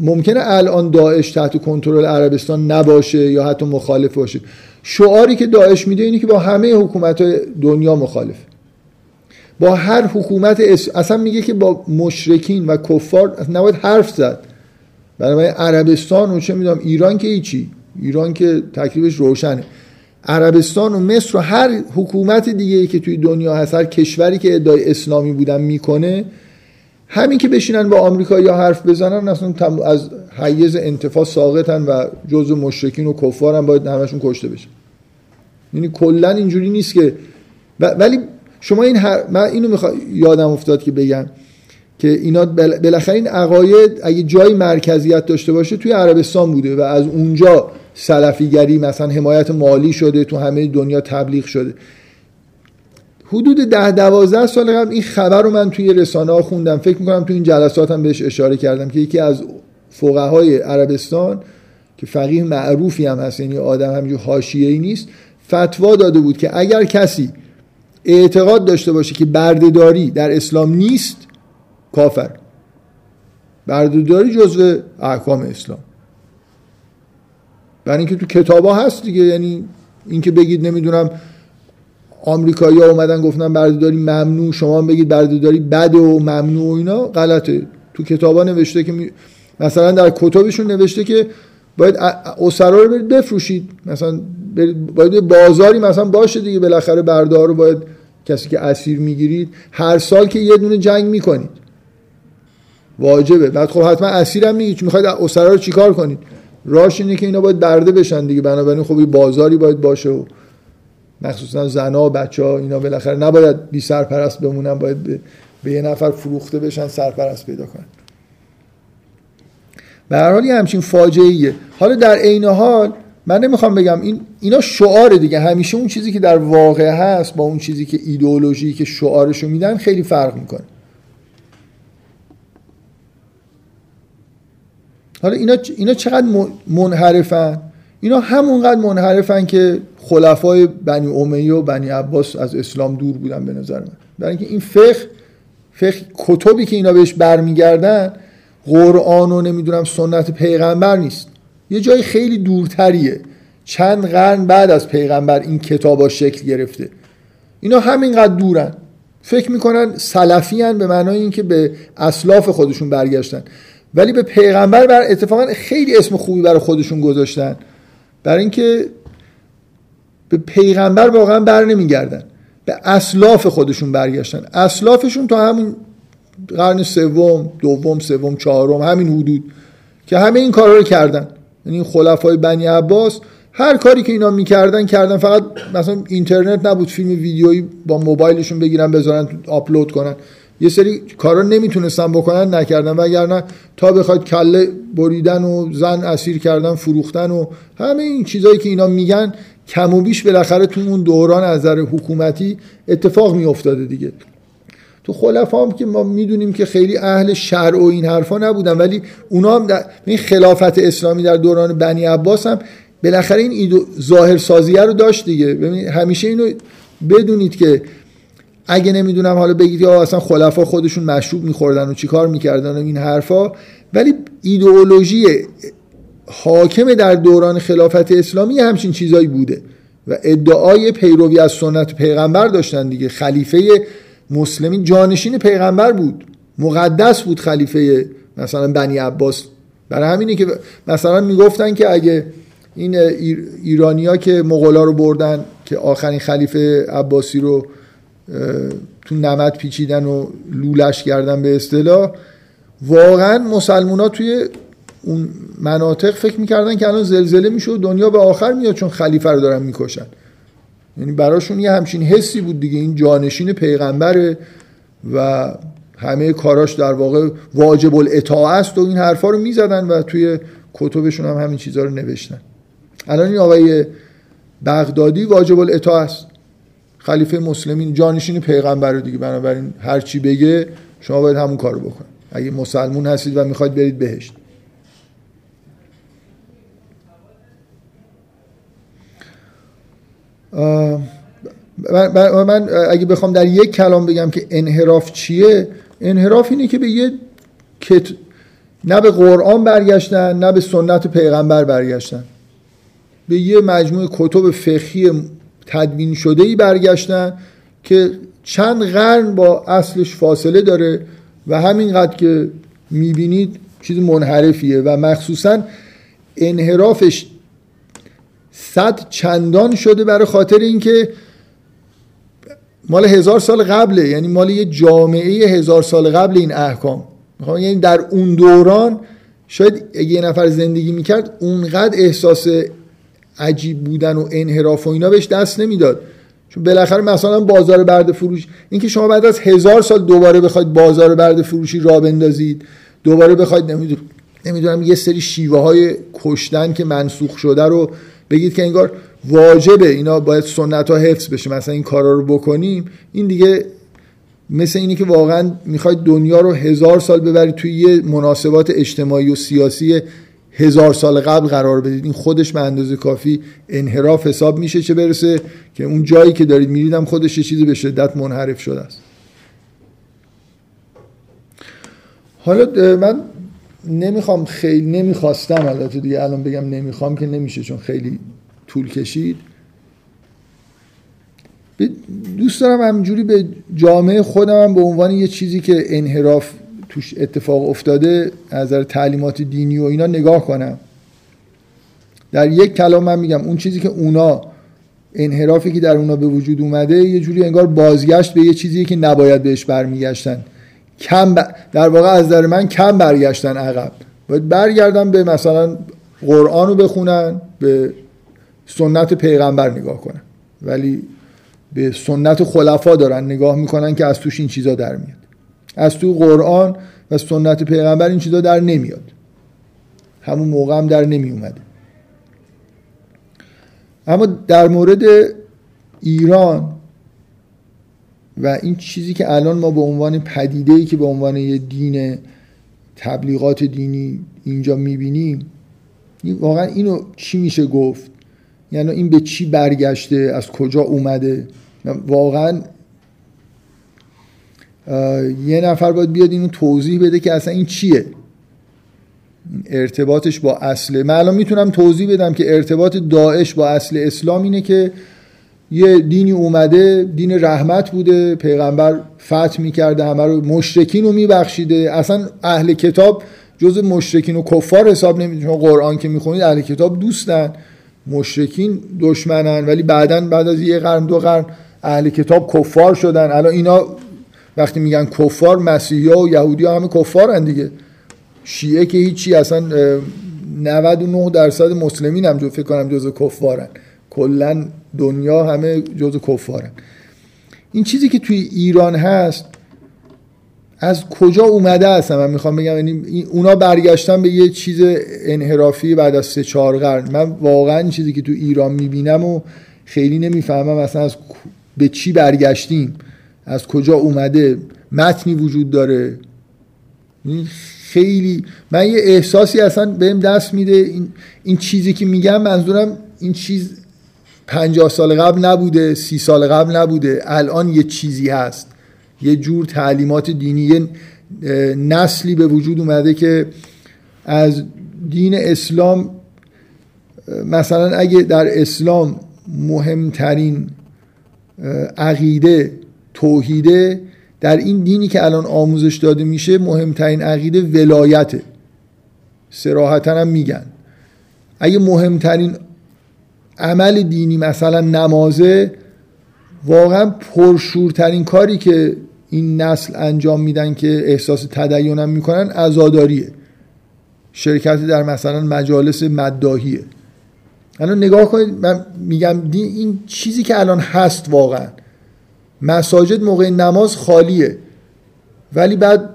ممکنه الان داعش تحت کنترل عربستان نباشه یا حتی مخالف باشه. شعاری که داعش میده اینه که با همه حکومت های دنیا مخالف. با هر حکومت اصلا میگه که با مشرکین و کفار نباید حرف زد. برای عربستان و چه می‌دونم ایران که ایچی ایران که تکلیفش روشنه. عربستان و مصر و هر حکومت دیگه ای که توی دنیا هست هر کشوری که ادعای اسلامی بودن می‌کنه همین که بشینن با آمریکا یا حرف بزنن اصلا از حیز انتفاع ساقطن و جزء مشرکین و کفارن باید همشون کشته بشن. یعنی کلا اینجوری نیست که ولی شما این من اینو میخوا... یادم افتاد که بگم که اینا بالاخره این عقاید اگه جای مرکزیت داشته باشه توی عربستان بوده و از اونجا سلفیگری مثلا حمایت مالی شده تو همه دنیا تبلیغ شده. حدود ده دوازده سال قبل این خبر رو من توی رسانه ها خوندم. فکر می‌کنم توی این جلسات هم بهش اشاره کردم که یکی از فقهای عربستان که فقیه معروفی هم هست یعنی آدم همینجور حاشیه ای نیست فتوا داده بود که اگر کسی اعتقاد داشته باشه که بردهداری در اسلام نیست کافر. بردهداری جزو احکام اسلام. برای اینکه تو کتابا هست دیگه یعنی اینکه بگید نمی‌دونم آمریکایی ها اومدن گفتن بردهداری ممنوع شما بگید بردهداری بده و ممنوع و اینا غلطه. تو کتابا نوشته که مثلا در کتابشون نوشته که باید اسرا رو برید بفروشید. مثلا باید بازاری مثلا باشه دیگه بالاخره بردار رو باید کسی که اسیر می‌گیرید هر سال که یه دونه جنگ می‌کنید. واجبه. بعد خب حتما اسیرم میگید می‌خواید اسرا رو چیکار کنید؟ راش اینه که اینا باید برده بشن دیگه. بنابراین خب بازاری باید باشه و مخصوصا زنا و بچه ها اینا بالاخره نباید بی سرپرست بمونن باید به, به یه نفر فروخته بشن سرپرست پیدا کنن. به هر حال همچین فاجعه ایه حالا در عین حال من نمی‌خوام بگم این اینا شعار دیگه. همیشه اون چیزی که در واقع هست با اون چیزی که ایدئولوژی که شعارشو میدن خیلی فرق می‌کنه. حالا اینا اینا چقدر منحرفن؟ اینا همونقدر منحرفن که خلفای بنی امیه و بنی عباس از اسلام دور بودن به نظر من. برای اینکه این فقه فقه کتبی که اینا بهش برمیگردن قرآن و نمی‌دونم سنت پیغمبر نیست. یه جای خیلی دورتریه. چند قرن بعد از پیغمبر این کتابا شکل گرفته. اینا همینقدر دورن. فکر می‌کنن سلفی به معنای اینکه به اسلاف خودشون برگشتن. ولی به پیغمبر بر اتفاقا خیلی اسم خوبی برای خودشون گذاشتن. برای اینکه به پیغمبر واقعا بر نمیگردن. به اسلاف خودشون برگشتن. اسلافشون تا همین قرن سوم دوم سوم چهارم همین حدود که همه این کارا رو کردن. یعنی خلفای بنی عباس هر کاری که اینا می‌کردن کردن. فقط مثلا اینترنت نبود فیلم ویدیویی با موبایلشون بگیرن بذارن آپلود کنن. یه سری کارا نمی‌تونستن بکنن نکردن. وگرنه تا بخواد کله بریدن و زن اسیر کردن فروختن و همه این چیزایی که اینا میگن کم و بیش بالاخره تو اون دوران از نظر حکومتی اتفاق میافتاده دیگه. تو خلفا هم که ما می‌دونیم که خیلی اهل شرع و این حرفا نبودن ولی اونا هم در این خلافت اسلامی در دوران بنی عباس هم بالاخره این ایدو ظاهر سازیه رو داشت دیگه. ببینید همیشه اینو بدونید که اگه نمی‌دونم حالا بگید یا اصلا خلفا خودشون مشروب میخوردن و چیکار می‌کردن و این حرفا ولی ایدئولوژی حاکم در دوران خلافت اسلامی همچین چیزایی بوده و ادعای پیروی از سنت پیغمبر داشتن دیگه. خلیفه مسلمین جانشین پیغمبر بود مقدس بود خلیفه مثلا بنی عباس. برای همینه که مثلا می‌گفتن که اگه این ایرانیا که مغلا رو بردن که آخرین خلیفه عباسی رو تو نمد پیچیدن و لولش کردن به اصطلاح. واقعا مسلمونا توی اون مناطق فکر می‌کردن که الان زلزله میشه و دنیا به آخر میاد چون خلیفه رو دارن می‌کشن. یعنی براشون یه همچین حسی بود دیگه. این جانشین پیغمبره و همه کاراش در واقع واجب الاطاعه است و این حرفا رو می‌زدن و توی کتبشون هم همین چیزها رو نوشتن. الان این آقای بغدادی واجب الاطاعه است. خلیفه مسلمین جانشین پیغمبر دیگه بنابراین هر چی بگه شما باید همون کارو بکنید. اگه مسلمون هستید و می‌خواید برید بهشت. من, اگه بخوام در یک کلام بگم که انحراف چیه انحراف اینه که به یه کت... نه به قرآن برگشتن نه به سنت پیغمبر برگشتن. به یه مجموعه کتب فقهی تدوین شده ای برگشتن که چند قرن با اصلش فاصله داره و همینقدر که می‌بینید چیز منحرفیه و مخصوصا انحرافش صد چندان شده برای خاطر اینکه مال هزار سال قبله یعنی مال یه جامعه هزار سال قبل این احکام. یعنی در اون دوران شاید یه نفر زندگی می‌کرد اونقدر احساس عجیب بودن و انحراف و اینا بهش دست نمی‌داد. چون بالاخره مثلا بازار برد فروش اینکه شما بعد از هزار سال دوباره بخواید بازار برد فروشی را بندازید دوباره بخواید نمی‌دونم نمی‌دونم یه سری شیوه های کشتن که منسوخ شده رو بگید که انگار واجبه اینا باید سنت ها حفظ بشه مثلا این کارا رو بکنیم. این دیگه مثل اینی که واقعا می‌خواید دنیا رو هزار سال ببرید توی یه مناسبات اجتماعی و سیاسی هزار سال قبل قرار بدید. این خودش به اندازه کافی انحراف حساب میشه چه برسه که اون جایی که دارید میریدم خودش یه چیزی به شدت منحرف شده است. حالا من نمی‌خوام خیلی نمی‌خواستم البته دیگه الان بگم نمی‌خوام که نمیشه چون خیلی طول کشید. دوست دارم همجوری به جامعه خودم هم به عنوان یه چیزی که انحراف توش اتفاق افتاده از نظر تعلیمات دینی و اینا نگاه کنم. در یک کلام من میگم اون چیزی که اونا انحرافی که در اونا به وجود اومده یه جوری انگار بازگشت به یه چیزی که نباید بهش برمیگشتن. کم در واقع از نظر من کم برگشتن عقب. باید برگردن به مثلا قرآن رو بخونن به سنت پیغمبر نگاه کنن. ولی به سنت خلفا دارن نگاه می‌کنن که از توش این چیزا در میاد. از تو قرآن و سنت پیغمبر این چیزا در نمیاد. همون موقع هم در نمی اومده اما در مورد ایران و این چیزی که الان ما به عنوان پدیده ای که به عنوان یه دین تبلیغات دینی اینجا می‌بینیم واقعا اینو چی میشه گفت؟ یعنی این به چی برگشته؟ از کجا اومده؟ واقعا یه نفر باید بیاد اینو توضیح بده که اصلا این چیه. ارتباطش با اصل. من الان می‌تونم توضیح بدم که ارتباط داعش با اصل اسلام اینه که یه دینی اومده دین رحمت بوده پیغمبر فتح می‌کرده همه رو مشرکین رو میبخشیده. اصلا اهل کتاب جز مشرکین و کفار حساب نمی‌دونه قرآن که می‌خونید اهل کتاب دوستن. مشرکین دشمنن ولی بعدا بعد از یه قرن دو قرن اهل کتاب کفار شدن. الان اینا وقتی میگن کفار مسیحی ها و یهودی ها همه کفارن دیگه. شیعه که هیچی اصلا 99 درصد مسلمین هم جو فکر کنم جزو کفارن. کلا دنیا همه جزو کفارن. این چیزی که توی ایران هست از کجا اومده هستم من می‌خوام بگم یعنی اونا برگشتن به یه چیز انحرافی بعد از سه چهار قرن. من واقعا این چیزی که تو ایران می‌بینم و خیلی نمی‌فهمم اصلا از به چی برگشتیم. از کجا اومده؟ متنی وجود داره. خیلی من یه احساسی اصلا بهم دست میده. این, این چیزی که میگم منظورم این چیز پنجاه سال قبل نبوده سی سال قبل نبوده. الان یه چیزی هست. یه جور تعلیمات دینی نسلی به وجود اومده که از دین اسلام مثلا اگه در اسلام مهمترین عقیده توحیده در این دینی که الان آموزش داده میشه مهمترین عقیده ولایته. سراحتا هم میگن. اگه مهمترین عمل دینی مثلا نمازه واقعا پرشورترین کاری که این نسل انجام میدن که احساس تدینم می‌کنن ازاداریه شرکت در مثلا مجالس مداهیه الان نگاه کنید من میگم این چیزی که الان هست واقعا. مساجد موقع نماز خالیه. ولی بعد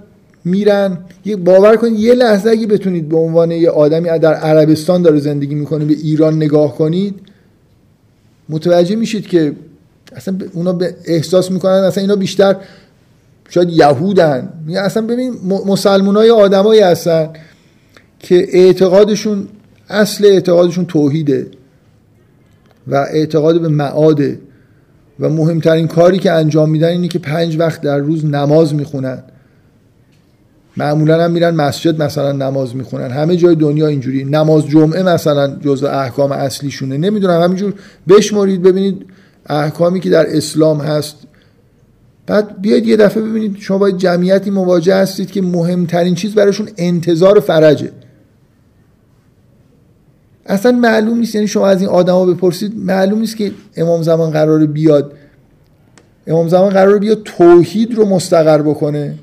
میرن. باور کنید یه لحظه اگه بتونید به عنوان یه آدمی در عربستان داره زندگی می‌کنه به ایران نگاه کنید متوجه میشید که اصلا اونا به احساس می‌کنن اصلا اینا بیشتر شاید یهودن. اصلا ببین مسلمان های آدمایی هستن که اعتقادشون اصل اعتقادشون توحیده و اعتقاد به معاده. و مهمترین کاری که انجام میدن اینه که پنج وقت در روز نماز می‌خونن. معمولا هم میرن مسجد مثلا نماز می‌خونن. همه جای دنیا اینجوری نماز جمعه مثلا جزء احکام اصلیشونه. نمی‌دونم همینجور بشمارید ببینید احکامی که در اسلام هست. بعد بیاید یه دفعه ببینید شما باید جمعیتی مواجه هستید که مهمترین چیز براشون انتظار فرجه. اصلا معلوم نیست یعنی شما از این آدما بپرسید معلوم نیست که امام زمان قرار بیاد. امام زمان قرار بیاد توحید رو مستقر بکنه.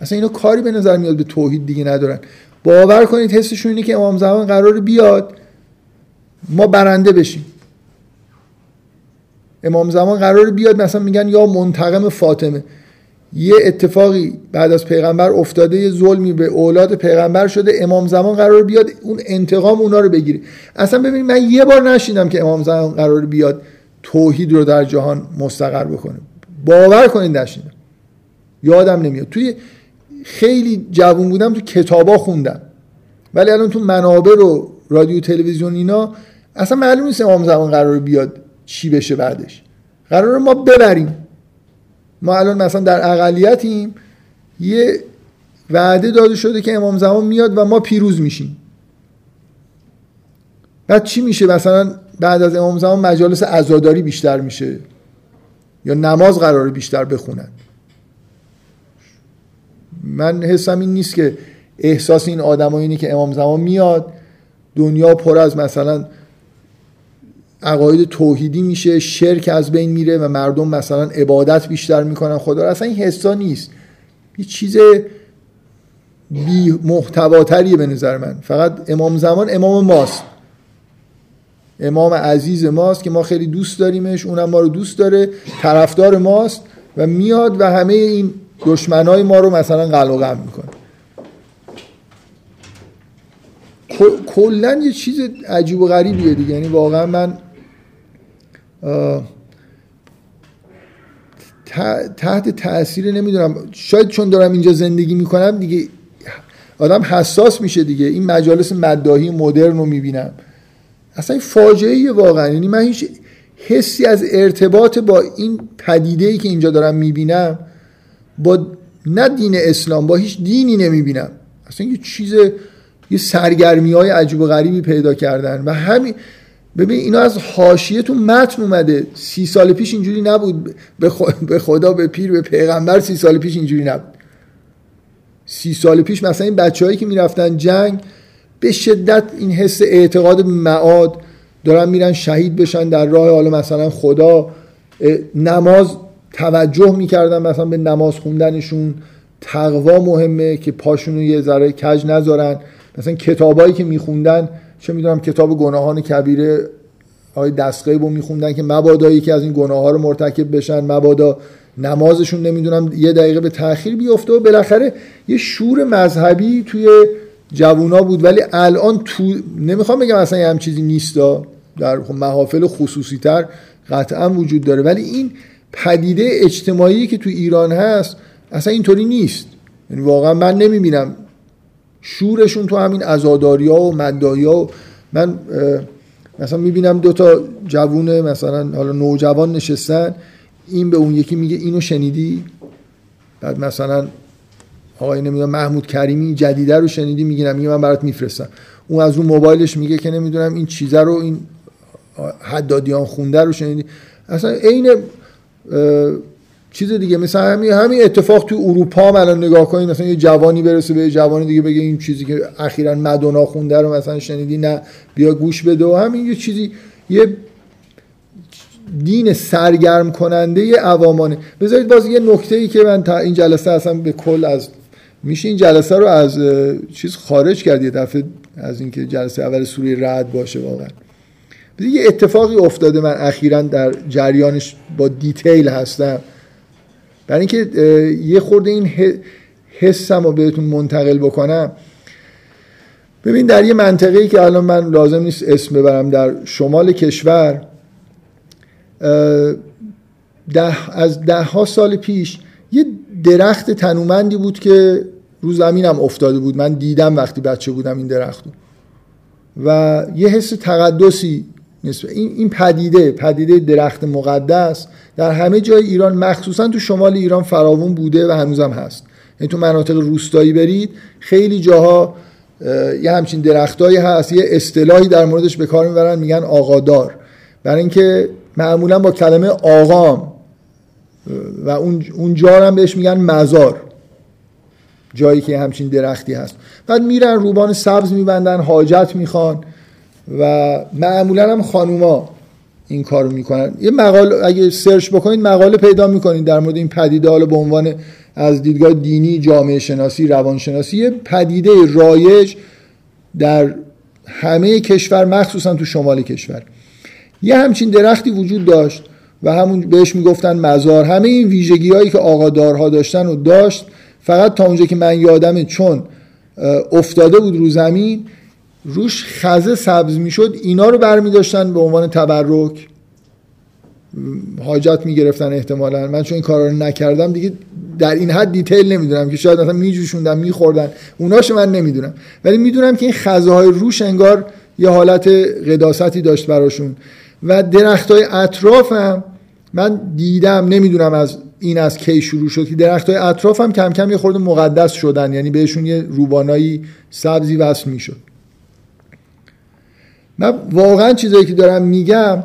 اصلا اینا کاری به نظر میاد به توحید دیگه ندارن. باور کنید حسشون اینه که امام زمان قرار بیاد ما برنده بشیم. امام زمان قرار بیاد مثلا میگن یا منتقم فاطمه. یه اتفاقی بعد از پیغمبر افتاده یه ظلمی به اولاد پیغمبر شده امام زمان قرار بیاد اون انتقام اونا رو بگیره. اصلا ببینید من یه بار نشیدم که امام زمان قرار بیاد توحید رو در جهان مستقر بکنه. باور کنید نشیدم یادم نمیاد. توی خیلی جوون بودم تو کتابا خوندم. ولی الان تو منابع رو رادیو تلویزیون اینا اصلا معلوم نیست امام زمان قرار بیاد چی بشه بعدش. قرار ما ببریم. ما الان مثلا در اقلیتیم یه وعده داده شده که امام زمان میاد و ما پیروز میشیم. بعد چی میشه؟ مثلا بعد از امام زمان مجالس عزاداری بیشتر میشه یا نماز قرار بیشتر بخونن. من حسم این نیست که احساس این آدم اینه که امام زمان میاد دنیا پر از مثلا عقاید توحیدی میشه شرک از بین میره و مردم مثلا عبادت بیشتر می‌کنن. خدا اصلا این حسا نیست. یه چیز بی محتواتریه به نظر من. فقط امام زمان امام ماست. امام عزیز ماست که ما خیلی دوست داریمش اونم ما رو دوست داره طرفدار ماست و میاد و همه این دشمنای ما رو مثلا قلقم می‌کنه. کلا یه چیز عجیب و غریبیه دیگه. یعنی واقعا من تحت تاثیر نمی‌دونم. شاید چون دارم اینجا زندگی می‌کنم دیگه آدم حساس میشه دیگه. این مجالس مداهی مدرن رو می‌بینم. اصلا این فاجعه واقعا. یعنی من هیچ حسی از ارتباط با این پدیده ای که اینجا دارم می‌بینم با نه دین اسلام با هیچ دینی نمی‌بینم. اصلا یه چیز یه سرگرمی های عجیب و غریبی پیدا کردن. و همین ببین اینا از حاشیه تو متن اومده. سی سال پیش اینجوری نبود. به خدا به پیر به پیغمبر سی سال پیش اینجوری نبود. سی سال پیش مثلا این بچههایی که می‌رفتن جنگ به شدت این حس اعتقاد معاد دارن میرن شهید بشن در راه حالا مثلا خدا. نماز توجه می‌کردن مثلا به نماز خوندنشون. تقوا مهمه که پاشون رو یه ذره کج نذارن. مثلا کتابایی که میخوندن چه می‌دونم کتاب گناهان کبیره آقای دستقیب رو میخوندن که مبادا که از این گناه ها رو مرتکب بشن مبادا نمازشون نمی‌دونم یه دقیقه به تاخیر بیفته و بالاخره یه شور مذهبی توی جوونا بود. ولی الان تو نمی‌خوام بگم اصلا یه هم چیزی نیستا در محافل خصوصی تر قطعا وجود داره. ولی این پدیده اجتماعی که تو ایران هست اصلا اینطوری نیست. یعنی واقعا من نمی‌بینم شورشون تو همین ازاداری ها و مدایی و من مثلا می‌بینم دو تا جوونه مثلا حالا نوجوان نشستن این به اون یکی میگه اینو شنیدی؟ بعد مثلا آقای نمی‌دونم محمود کریمی جدیده رو شنیدی؟ می‌گیرم میگه من برات میفرستم. اون از اون موبایلش میگه که نمی‌دونم این چیزه رو این حدادیان خونده رو شنیدی؟ اصلا عین چیز دیگه مثلا همین همین اتفاق تو اروپا هم الان نگاه کنید مثلا یه جوانی برسه به یه جوانی دیگه بگه این چیزی که اخیرا مدونا خونده رو مثلا شنیدی نه بیا گوش بده و همین یه چیزی یه دین سرگرم کننده عوامانه. بذارید باز یه نکته ای که من تا این جلسه اصلا به کل از میشه این جلسه رو از چیز خارج کرد یه دفعه از اینکه جلسه اول سوره رعد باشه واقعا. یه اتفاقی افتاده من اخیرا در جریانش با دیتیل هستم. برای اینکه یه خورده این حسم رو بهتون منتقل بکنم. ببین در یه منطقه‌ای که الان من لازم نیست اسم ببرم در شمال کشور ده از ده ها سال پیش یه درخت تنومندی بود که رو زمینم افتاده بود. من دیدم وقتی بچه بودم این درخت و یه حس تقدسی این این پدیده پدیده درخت مقدس در همه جای ایران مخصوصا تو شمال ایران فراوون بوده و هنوزم هست. یعنی تو مناطق روستایی برید خیلی جاها یه همچین درختایی هست یه اصطلاحی در موردش به کار می‌برن میگن آقادار برای اینکه معمولا با کلمه آقام و اون اونجا هم بهش میگن مزار. جایی که همچین درختی هست. بعد میرن روبان سبز میبندن حاجت می‌خوان. و معمولا هم خانوما این کار می‌کنن. یه مقاله اگه سرچ بکنید مقاله پیدا می‌کنید در مورد این پدیده حالا به عنوان از دیدگاه دینی جامعه شناسی روانشناسی یه پدیده رایج در همه کشور مخصوصا تو شمال کشور. یه همچین درختی وجود داشت و همون بهش می‌گفتن مزار. همه این ویژگی هایی که آقادارها داشتن و داشت فقط تا اونجا که من یادمه چون افتاده بود رو زمین روش خزه سبز می‌شد اینا رو برمی داشتن به عنوان تبرک. حاجت می‌گرفتن احتمالا. من چون این کارا رو نکردم دیگه در این حد دیتیل نمی‌دونم که شاید مثلا میجوشوندن میخوردن. اوناشو من نمی‌دونم. ولی می‌دونم که این خزه های روش انگار یه حالت قداستی داشت براشون. و درخت های هم من دیدم نمی‌دونم از این از کی شروع شد که درخت های هم کم کم یه خورده مقدس شدن. یعنی بهشون یه روبانایی سبزی وصل می‌شد. من واقعا چیزایی که دارم میگم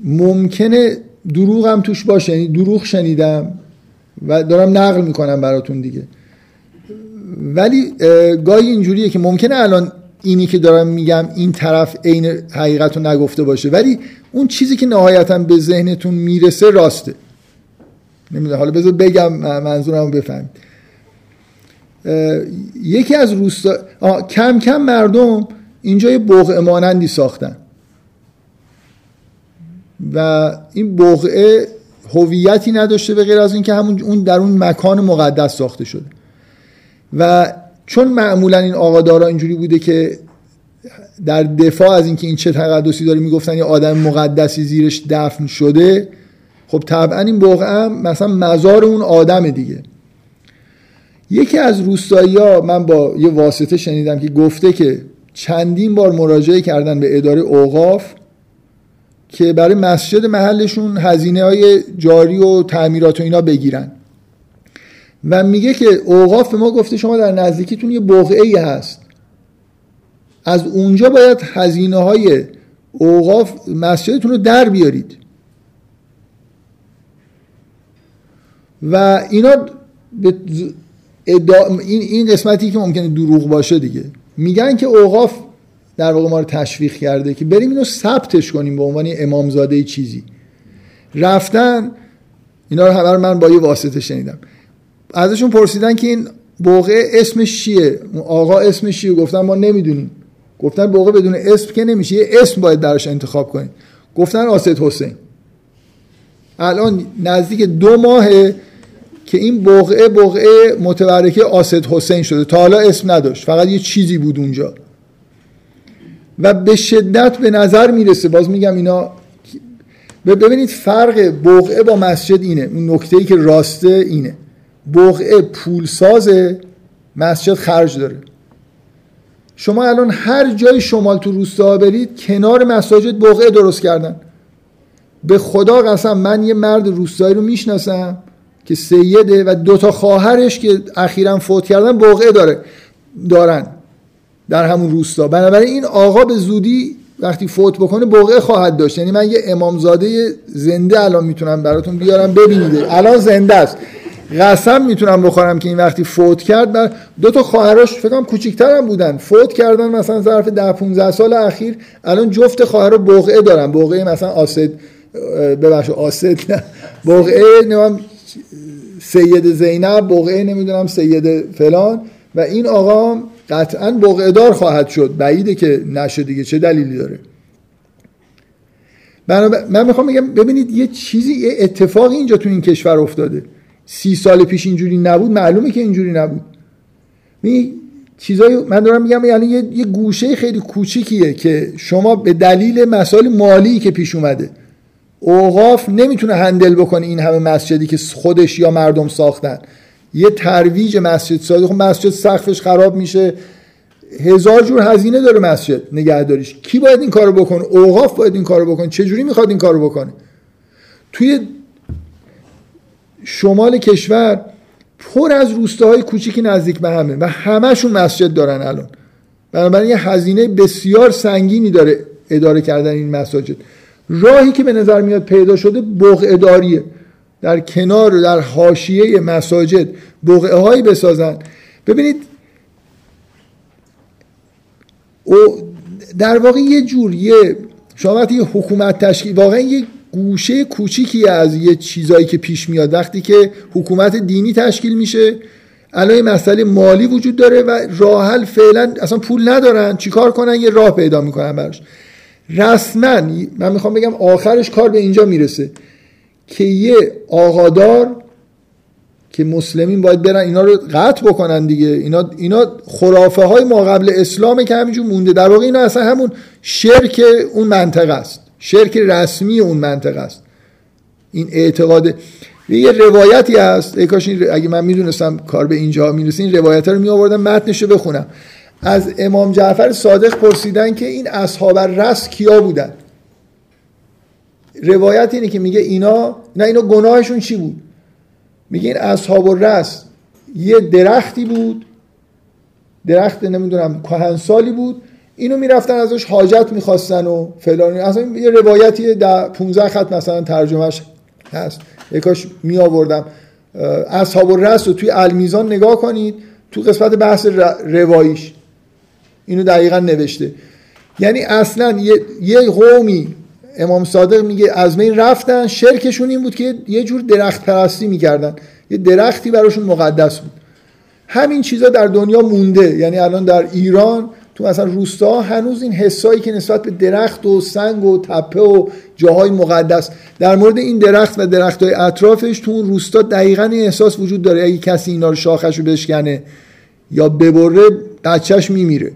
ممکنه دروغم توش باشه یعنی دروغ شنیدم و دارم نقل می‌کنم براتون دیگه. ولی گاهی اینجوریه که ممکنه الان اینی که دارم میگم این طرف عین حقیقت رو نگفته باشه ولی اون چیزی که نهایتا به ذهنتون می‌رسه راسته. نمی‌دونم حالا بذار بگم منظورم رو بفهم یکی از روستا کم کم مردم اینجا یه بقعه مانندی ساختن. و این بقعه هویتی نداشته به غیر از اینکه همون اون در اون مکان مقدس ساخته شده. و چون معمولا این آقادارا اینجوری بوده که در دفاع از اینکه این چه تقدسی داره می‌گفتن یه آدم مقدسی زیرش دفن شده خب طبعا این بقعه مثلا مزار اون آدم دیگه. یکی از روستایی ها من با یه واسطه شنیدم که گفته که چندین بار مراجعه کردن به اداره اوقاف که برای مسجد محلشون هزینه های جاری و تعمیرات و اینا بگیرن. و میگه که اوقاف به ما گفته شما در نزدیکیتون یه بقعه هست. از اونجا باید هزینه های اوقاف مسجدتون رو در بیارید. و اینا این قسمتی که ممکنه دروغ باشه دیگه. میگن که اوقاف در واقع ما رو تشویق کرده که بریم اینو ثبتش کنیم به عنوان امامزاده چیزی. رفتن اینا رو همه من با یه واسطه شنیدم. ازشون پرسیدن که این بوقه اسمش چیه؟ آقا اسمش چیه؟ گفتن ما نمی‌دونیم. گفتن بوقه بدون اسم که نمیشه یه اسم باید درش انتخاب کنیم. گفتن آسد حسین. الان نزدیک دو ماهه که این بقعه بقعه متبرکه آسد حسین شده. تا حالا اسم نداشت. فقط یه چیزی بود اونجا. و به شدت به نظر می‌رسه. باز میگم اینا ببینید فرق بقعه با مسجد اینه. اون نکته ای که راسته اینه. بقعه پولساز مسجد خرج داره. شما الان هر جای شمال تو روستا برید کنار مساجد بقعه درست کردن. به خدا قسم من یه مرد روستایی رو می‌شناسم. که سیده و دوتا خواهرش که اخیرا فوت کردن بقعه داره دارن در همون روستا. بنابراین این آقا به زودی وقتی فوت بکنه بقعه خواهد داشت. یعنی من یه امامزاده زنده الان می‌تونم براتون بیارم ببینید. الان زنده است. قسم می‌تونم بخورم که این وقتی فوت کرد بر دو تا خواهرش فکر کنم کوچیک‌تر هم بودن. فوت کردن مثلا ظرف 10 15 سال اخیر الان جفت خواهر بقعه دارن. بقعه مثلا آسد ببخش آسد نه. بقعه نمیم سید زینب بقعه نمی‌دونم سید فلان. و این آقا قطعا بقعه دار خواهد شد. بعیده که نشه دیگه چه دلیلی داره؟ من می‌خوام بگم ببینید یه چیزی یه اتفاقی اینجا تو این کشور افتاده. سی سال پیش اینجوری نبود معلومه که اینجوری نبود. می چیزای من دارم میگم یعنی یه, یه گوشه خیلی کوچیکیه که شما به دلیل مسائل مالی که پیش اومده اوقاف نمی‌تونه هندل بکنه این همه مسجدی که خودش یا مردم ساختن. یه ترویج مسجد سازی. خب مسجد سقفش خراب میشه. هزار جور هزینه داره مسجد نگهداریش. کی باید این کارو بکنه؟ اوقاف باید این کارو بکنه. چه جوری می‌خواد این کارو بکنه؟ توی شمال کشور پر از روستاهای کوچیکی نزدیک به همه و همهشون مسجد دارن الان. بنابراین یه هزینه بسیار سنگینی داره اداره کردن این مساجد. راهی که به نظر میاد پیدا شده بقعه در کنار در حاشیه مساجد بقعه هایی بسازن. ببینید او در واقع یه جور یه شما وقتی یه حکومت تشکیل واقعا یه گوشه کوچیکی از یه چیزایی که پیش میاد. وقتی که حکومت دینی تشکیل میشه الان مسئله مالی وجود داره و راه فعلا اصلا پول ندارن. چیکار کنن؟ یه راه پیدا می‌کنن براش. رسما من می‌خوام بگم آخرش کار به اینجا می‌رسه که یه آقادار که مسلمین باید برن اینا رو قطع بکنن دیگه. اینا اینا خرافه های ما قبل اسلامه که همینجور مونده. در واقع اینا اصلا همون شرک اون منطقه است. شرک رسمی اون منطقه است. این اعتقاد. یه روایتی هست. ای کاش اگه من می‌دونستم کار به اینجا می‌رسه این روایت رو می آوردم متنشو بخونم. از امام جعفر صادق پرسیدن که این اصحاب رس کیا بودن؟ روایت اینه که میگه اینا نه اینا گناهشون چی بود؟ میگه این اصحاب رس یه درختی بود درخت نمی‌دونم کهنسالی بود اینو می‌رفتن ازش حاجت می‌خواستن و فلان. اصلا یه روایتی در 15 خط مثلا ترجمهش هست. یکاش می آوردم اصحاب الرس رو توی المیزان نگاه کنید تو قسمت بحث رواییش. اینو دقیقا نوشته. یعنی اصلا یه, یه قومی امام صادق میگه از این رفتن شرکشون این بود که یه جور درخت پرستی می‌کردن. یه درختی براشون مقدس بود. همین چیزا در دنیا مونده. یعنی الان در ایران تو مثلا روستا هنوز این حسایی که نسبت به درخت و سنگ و تپه و جاهای مقدس. در مورد این درخت و درخت های اطرافش تو اون روستا دقیقا این احساس وجود داره. اگه کسی اینا رو شاخش رو بشکنه یا ببره بچهش میمیره.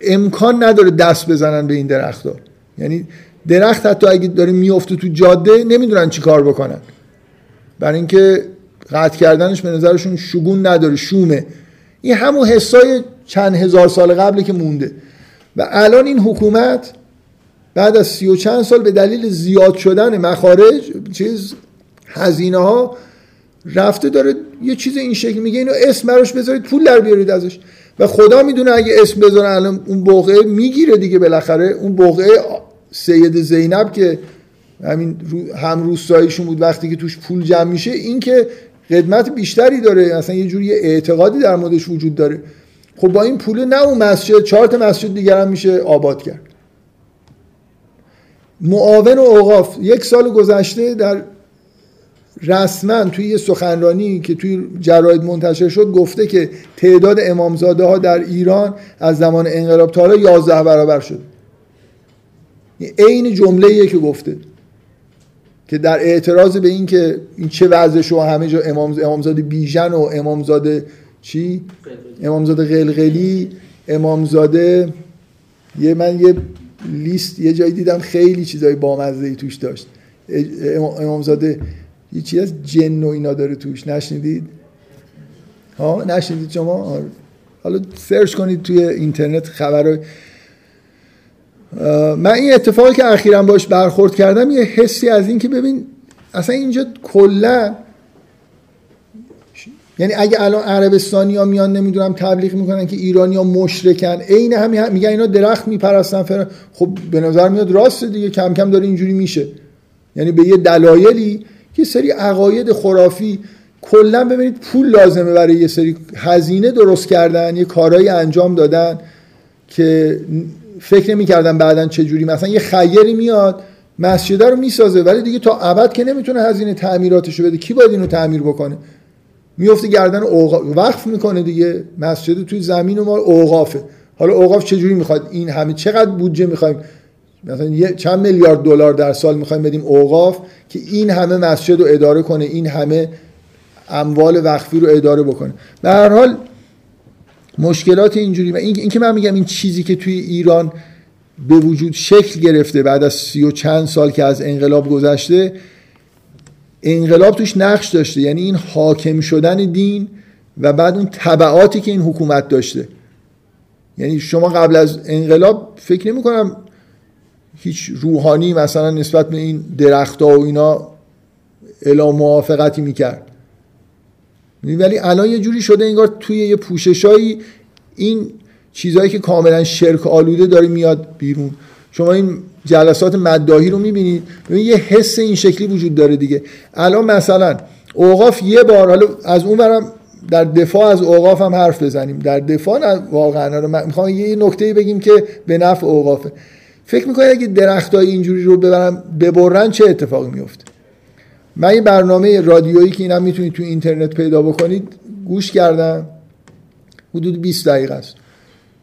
امکان نداره دست بزنن به این درخت ها یعنی درخت حتی اگه داره میفته تو جاده نمی‌دونن چی کار بکنن. برای اینکه قطع کردنش به نظرشون شگون نداره شومه. این همون حسای چند هزار سال قبل که مونده. و الان این حکومت بعد از سی و چند سال به دلیل زیاد شدن مخارج چیز هزینه ها رفته داره یه چیز این شکل میگه. اینو اسم براش بذارید پول در بیارید ازش. و خدا می‌دونه اگه اسم بذارن الان اون بقعه می‌گیره دیگه بالاخره. اون بقعه سید زینب که همین هم روستاییشون بود وقتی که توش پول جمع میشه این که قدمت بیشتری داره. اصلا یه جوری اعتقادی در موردش وجود داره. خب با این پول نه اون مسجد چهار تا مسجد دیگر هم میشه آباد کرد. معاون و اوقاف. یک سال گذشته در رسما توی یه سخنرانی که توی جراید منتشر شد گفته که تعداد امامزاده ها در ایران از زمان انقلاب تا حالا 11 برابر شد عین جمله که گفته. که در اعتراض به این که این چه وضعش و همه جا امام امامزاده بیژن و امامزاده چی؟ امامزاده قلقلی امامزاده یه من یه لیست یه جایی دیدم خیلی چیزای بامزه ای توش داشت. امامزاده چیز از جن و اینا داره توش نشنیدید؟ ها نشنیدید شما؟ آره. حالا سرچ کنید توی اینترنت خبر من این اتفاقی که اخیرا باش برخورد کردم یه حسی از این که ببین اصلا اینجا کلا یعنی اگه الان عربستانی ها میان نمی‌دونم تبلیغ می‌کنن که ایرانی ها مشرکن عین هم میگن اینا درخت میپرستن فر... خب به نظر میاد راست دیگه کم کم داره اینجوری میشه. یعنی به یه دلایلی یه سری عقاید خرافی کلا ببینید پول لازمه برای یه سری هزینه درست کردن یه کارهایی انجام دادن که فکر نمی‌کردن بعدا چه جوری. مثلا یه خیری میاد مسجد رو می‌سازه ولی دیگه تا ابد که نمی‌تونه هزینه تعمیراتش بده. کی باید اینو تعمیر بکنه؟ میفته گردن اوقاف وقف می‌کنه دیگه. مسجد توی زمین و ما اوقافه. حالا اوقاف چجوری می‌خواد؟ این همه چقدر بودجه می‌خوایم؟ مثلا یه چند میلیارد دلار در سال می‌خوایم بدیم اوقاف که این همه مسجد رو اداره کنه این همه اموال وقفی رو اداره بکنه. به هر حال مشکلات اینجوری و این, که من میگم این چیزی که توی ایران به وجود شکل گرفته بعد از سی و چند سال که از انقلاب گذشته انقلاب توش نقش داشته. یعنی این حاکم شدن دین و بعد اون طبعاتی که این حکومت داشته. یعنی شما قبل از انقلاب فکر نمی کنم هیچ روحانی مثلا نسبت به این درختها و اینا اعلام موافقتی می‌کرد. ولی الان یه جوری شده انگار توی یه پوششایی این چیزهایی که کاملا شرک آلوده داره میاد بیرون. شما این جلسات مداهی رو می‌بینید یه حس این شکلی وجود داره دیگه. الان مثلا اوقاف یه بار حالا از اون برم در دفاع از اوقاف هم حرف بزنیم. در دفاع واقعا. رو می‌خوام یه نکته بگیم که به نفع اوقافه. فکر می‌کنید اگه درختای اینجوری رو ببرن ببرن چه اتفاقی میفته من این برنامه رادیویی که اینم می‌تونید تو اینترنت پیدا بکنید گوش کردم. حدود 20 دقیقه است.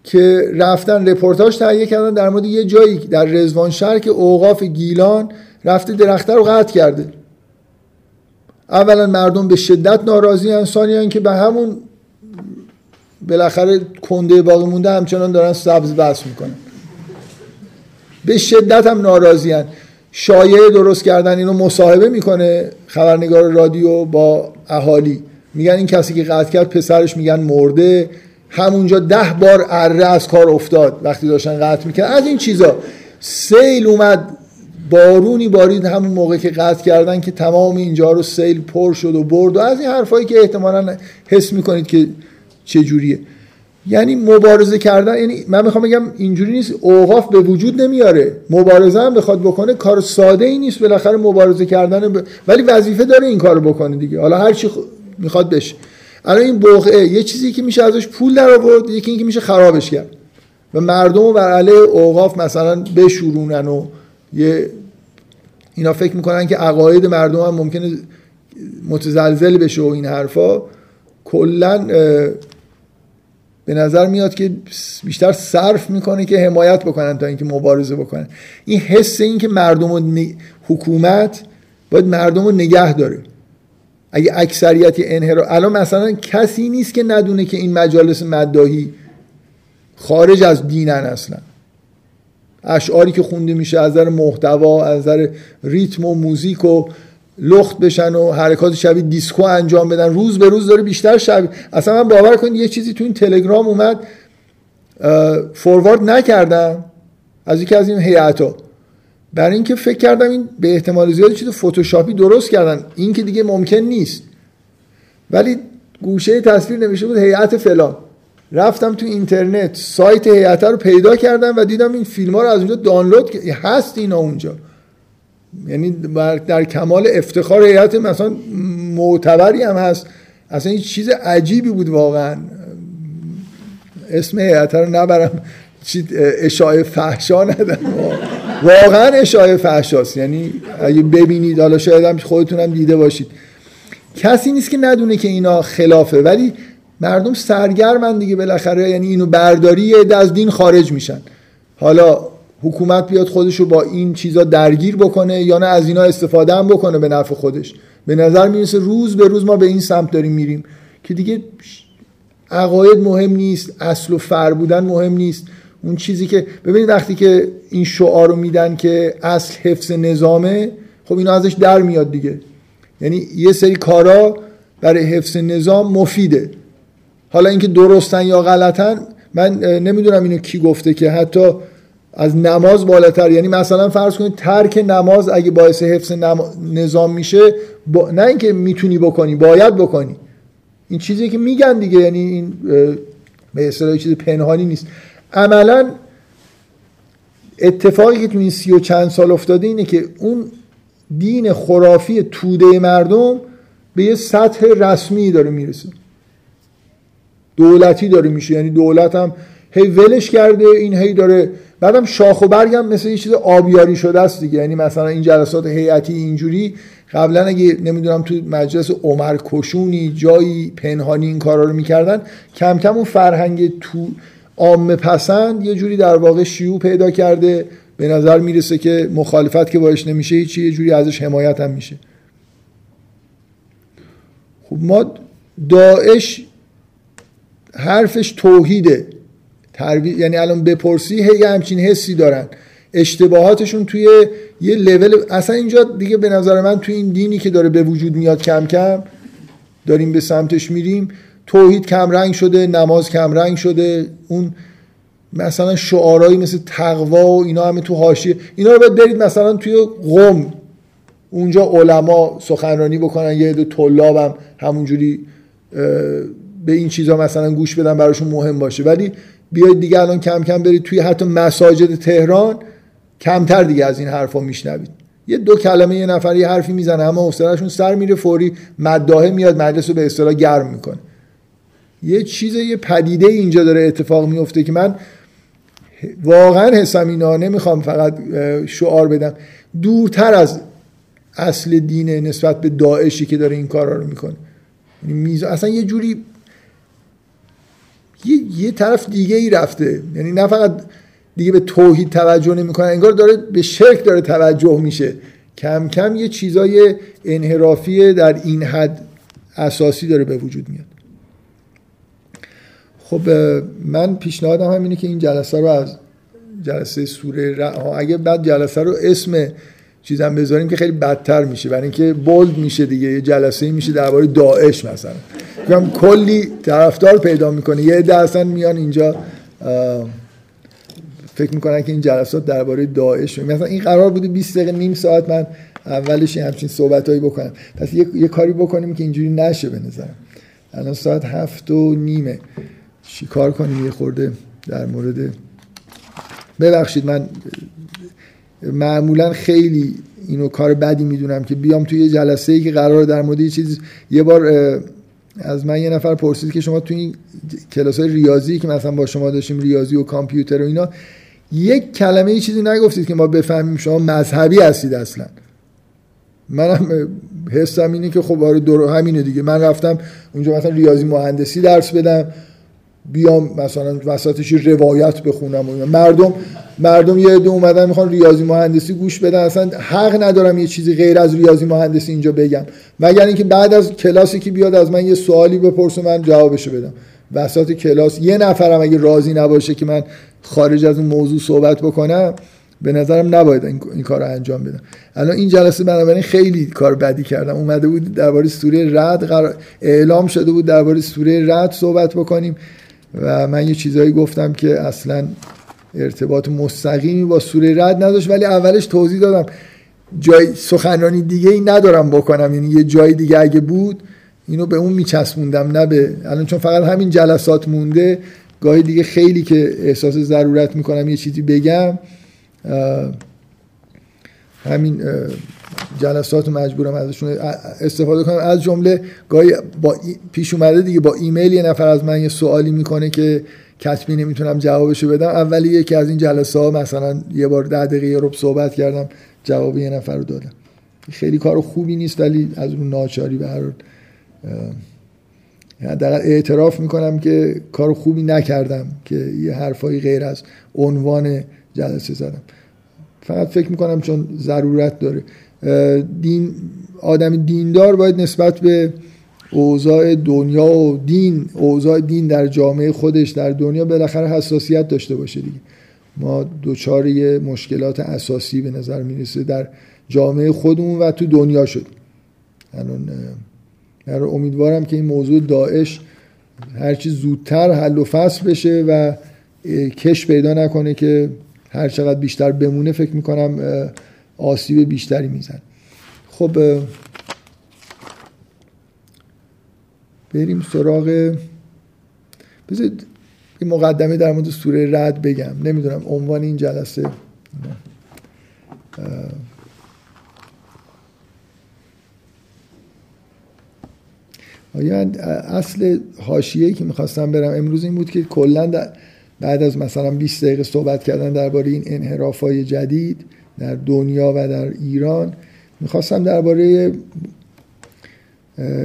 که رفتن رپورتاج تهیه کردن در مورد یه جایی در رزوان شهر که اوقاف گیلان رفته درخته رو قطع کرده. اولا مردم به شدت ناراضی ثانیا که به همون بالاخره کنده باقی مونده همچنان دارن سبز بس می‌کنن. به شدت هم ناراضی هن. شایعه درست کردن اینو مصاحبه می‌کنه خبرنگار رادیو با اهالی. میگن این کسی که قطع کرد پسرش میگن مرده. همونجا ده بار اره از کار افتاد وقتی داشتن قطع می‌کرد از این چیزا. سیل اومد. بارونی بارید همون موقع که قطع کردن که تمام اینجا رو سیل پر شد و برد و از این حرفایی که احتمالا حس می‌کنید که چجوریه. یعنی مبارزه کردن یعنی من می‌خوام بگم اینجوری نیست اوقاف به وجود نمیاره. مبارزه هم بخواد بکنه کار ساده ای نیست بالاخره مبارزه کردن ولی وظیفه داره این کارو بکنه دیگه. حالا هر چی می‌خواد بشه. الان این بقعه یه چیزی که میشه ازش پول در آورد یکی اینکه میشه خرابش کرد. و مردم رو بر علیه اوقاف مثلا بشورونن و یه اینا فکر می‌کنن که عقاید مردم هم ممکنه متزلزل بشه و این حرفا. کلا به نظر میاد که بیشتر صرف می‌کنه که حمایت بکنن تا اینکه مبارزه بکنن. این حس این که مردم و حکومت باید مردم رو نگه داره. اگه اکثریتی انحراف الان مثلا کسی نیست که ندونه که این مجالس مداهی خارج از دینن اصلا. اشعاری که خونده میشه از نظر محتوا از نظر ریتم و موزیک و لخت بشن و حرکات شبیه دیسکو انجام بدن. روز به روز داره بیشتر شبیه اصلا من باور کنید یه چیزی تو این تلگرام اومد فوروارد نکردم از یکی از این هیئت‌ها. برای اینکه فکر کردم این به احتمال زیاد چیز فتوشاپی درست کردن. این که دیگه ممکن نیست. ولی گوشه تصویر نمیشه بود هیئت فلان. رفتم تو اینترنت سایت هیئت رو پیدا کردم و دیدم این فیلم ها رو از اونجا دانلود هست اینا اونجا. یعنی در کمال افتخار هیئت مثلا معتبری هم هست. اصلا این چیز عجیبی بود واقعا. اسم هیئت رو نبرم. اشاعه فحشا ندن واقعا اشاعه فحشاست. یعنی اگه ببینید حالا شاید هم خودتونم دیده باشید. کسی نیست که ندونه که اینا خلافه. ولی مردم سرگرمن دیگه بالاخره. یعنی اینو برداری از دین خارج میشن. حالا حکومت بیاد خودشو با این چیزا درگیر بکنه یا نه از اینا استفاده هم بکنه به نفع خودش. به نظر می‌رسه روز به روز ما به این سمت داریم میریم که دیگه عقاید مهم نیست اصل و فر بودن مهم نیست. اون چیزی که ببینید وقتی که این شعار رو میدن که اصل حفظ نظامه خب اینا ازش در میاد دیگه. یعنی یه سری کارا برای حفظ نظام مفیده. حالا اینکه درستن یا غلطن من نمی‌دونم اینو کی گفته که حتی از نماز بالاتر. یعنی مثلا فرض کنید ترک نماز اگه باعث حفظ نظام میشه با... نه اینکه می‌تونی بکنی باید بکنی. این چیزی که میگن دیگه یعنی این به اصطلاح چیز پنهانی نیست. عملا اتفاقی که تو این سی و چند سال افتاده اینه که اون دین خرافی توده مردم به یه سطح رسمی داره می‌رسه. دولتی داره میشه. یعنی دولت هم هی ولش کرده این هی داره. بعدم شاخ و برگ هم مثل یه چیز آبیاری شده است دیگه. یعنی مثلا این جلسات هیئتی اینجوری قبلا اگه نمی‌دونم تو مجلس عمر کشونی جایی پنهانی این کارا رو می‌کردن کم کم اون فرهنگ تو عامه پسند یه جوری در واقع شیوع پیدا کرده. به نظر می‌رسه که مخالفت که باش نمیشه هیچی یه جوری ازش حمایت هم میشه. خب ما داعش حرفش توحیده. یعنی الان بپرسی هی همچین حسی دارن. اشتباهاتشون توی یه لول اصلا اینجا دیگه به نظر من توی این دینی که داره به وجود میاد کم کم داریم به سمتش میریم. توحید کم رنگ شده نماز کم رنگ شده. اون مثلا شعارهایی مثل تقوا و اینا همه تو حاشیه اینا رو باید برید مثلا توی قم اونجا علما سخنرانی بکنن یه دو طلابم همونجوری به این چیزا مثلا گوش بدن براشون مهم باشه. ولی بیاید دیگه الان کم کم برید توی حتی مساجد تهران کمتر دیگه از این حرفا میشنوید یه دو کلمه یه نفر یه حرفی می‌زنه اما حوصله‌شون سر میره فوری مداهه میاد مجلس رو به اصطلاح گرم می‌کنه. یه چیز یه پدیده اینجا داره اتفاق میفته که من واقعا حسم اینا نمی‌خوام فقط شعار بدم. دورتر از اصل دینه نسبت به داعشی که داره این کارا رو می‌کنه. یعنی اصلا یه جوری یه, یه طرف دیگه ای رفته. یعنی نه فقط دیگه به توحید توجه نمی‌کنه انگار داره به شرک داره توجه میشه. کم کم یه چیزای انحرافی در این حد اساسی داره به وجود میاد. خب من پیشنهادم همینه که این جلسه رو از جلسه سوره ر... اگه بعد جلسه رو اسم چیزم بذاریم که خیلی بدتر میشه. برای اینکه بولد میشه دیگه یه جلسه میشه درباره داعش مثلا. میگم کلی طرفدار پیدا می‌کنه. یه عده اصلا میان اینجا فکر می‌کنن که این جلسات درباره داعش مثلا این قرار بوده 20 دقیقه نیم ساعت من اولش همچین صحبتهایی بکنم. پس یه،, یه کاری بکنیم که اینجوری نشه به نظرم. الان ساعت هفت و نیمه. چیکار کنیم؟ یه خورده در مورد ببخشید من معمولا خیلی اینو کار بدی می‌دونم که بیام توی یه جلسه ای که قرار در مورد یه چیز یه بار از من یه نفر پرسید که شما توی این کلاس های ریاضی که مثلا با شما داشتیم ریاضی و کامپیوتر و اینا یک کلمه ای چیزی نگفتید که ما بفهمیم شما مذهبی هستید اصلا. منم حسم اینه که خب آره همینه دیگه. من رفتم اونجا مثلا ریاضی مهندسی درس بدم. بیام مثلا وسطش روایت بخونم و مردم مردم یه عده اومدن می‌خوان ریاضی مهندسی گوش بدن. اصلا حق ندارم یه چیزی غیر از ریاضی مهندسی اینجا بگم. مگر اینکه بعد از کلاسی که بیاد از من یه سوالی بپرسه من جوابشو بدم. وسط کلاس یه نفرم اگه راضی نباشه که من خارج از اون موضوع صحبت بکنم به نظرم نباید این, این کار رو انجام بدم. الان این جلسه بنابراین خیلی کار بدی کردم. اومده بود درباره سوره رد قرار اعلام شده بود درباره سوره رد صحبت بکنیم. و من یه چیزایی گفتم که اصلا ارتباط مستقیمی با سوره رد نداشت ولی اولش توضیح دادم. جای سخنرانی دیگه ای ندارم بکنم یعنی یه جای دیگه اگه بود اینو به اون میچسبوندم نه به الان چون فقط همین جلسات مونده گاهی دیگه خیلی که احساس ضرورت می‌کنم یه چیزی بگم همین جلسات مجبورم ازشون استفاده کنم. از جمله گاهی با پیش اومده دیگه با ایمیل یه نفر از من یه سوالی می‌کنه که کتبی نمی‌تونم جوابشو بدم. اولی یکی از این جلسه ها مثلا یه بار ده دقیقه یه صحبت کردم جواب یه نفر رو دادم. خیلی کار خوبی نیست ولی از اون ناچاری به حداقل اعتراف می‌کنم که کار خوبی نکردم که یه حرفایی غیر از عنوان جلسه زدم. فقط فکر می‌کنم چون ضرورت داره. دین آدم دیندار باید نسبت به اوضاع دنیا و دین اوضاع دین در جامعه خودش در دنیا بالاخره حساسیت داشته باشه دیگه. ما دوچار مشکلات اساسی به نظر می‌رسه در جامعه خودمون و تو دنیا شد. الان امیدوارم که این موضوع داعش هرچی زودتر حل و فصل بشه و کش پیدا نکنه که هر چقدر بیشتر بمونه فکر می‌کنم آسیب بیشتری میزن خب بریم سراغ بذارید این مقدمه در مورد سوره رد بگم. نمی‌دونم عنوان این جلسه آیا اصل حاشیه‌ای که می‌خواستم برم امروز این بود که کلا بعد از مثلا 20 دقیقه صحبت کردن درباره این انحراف های جدید در دنیا و در ایران. می‌خواستم درباره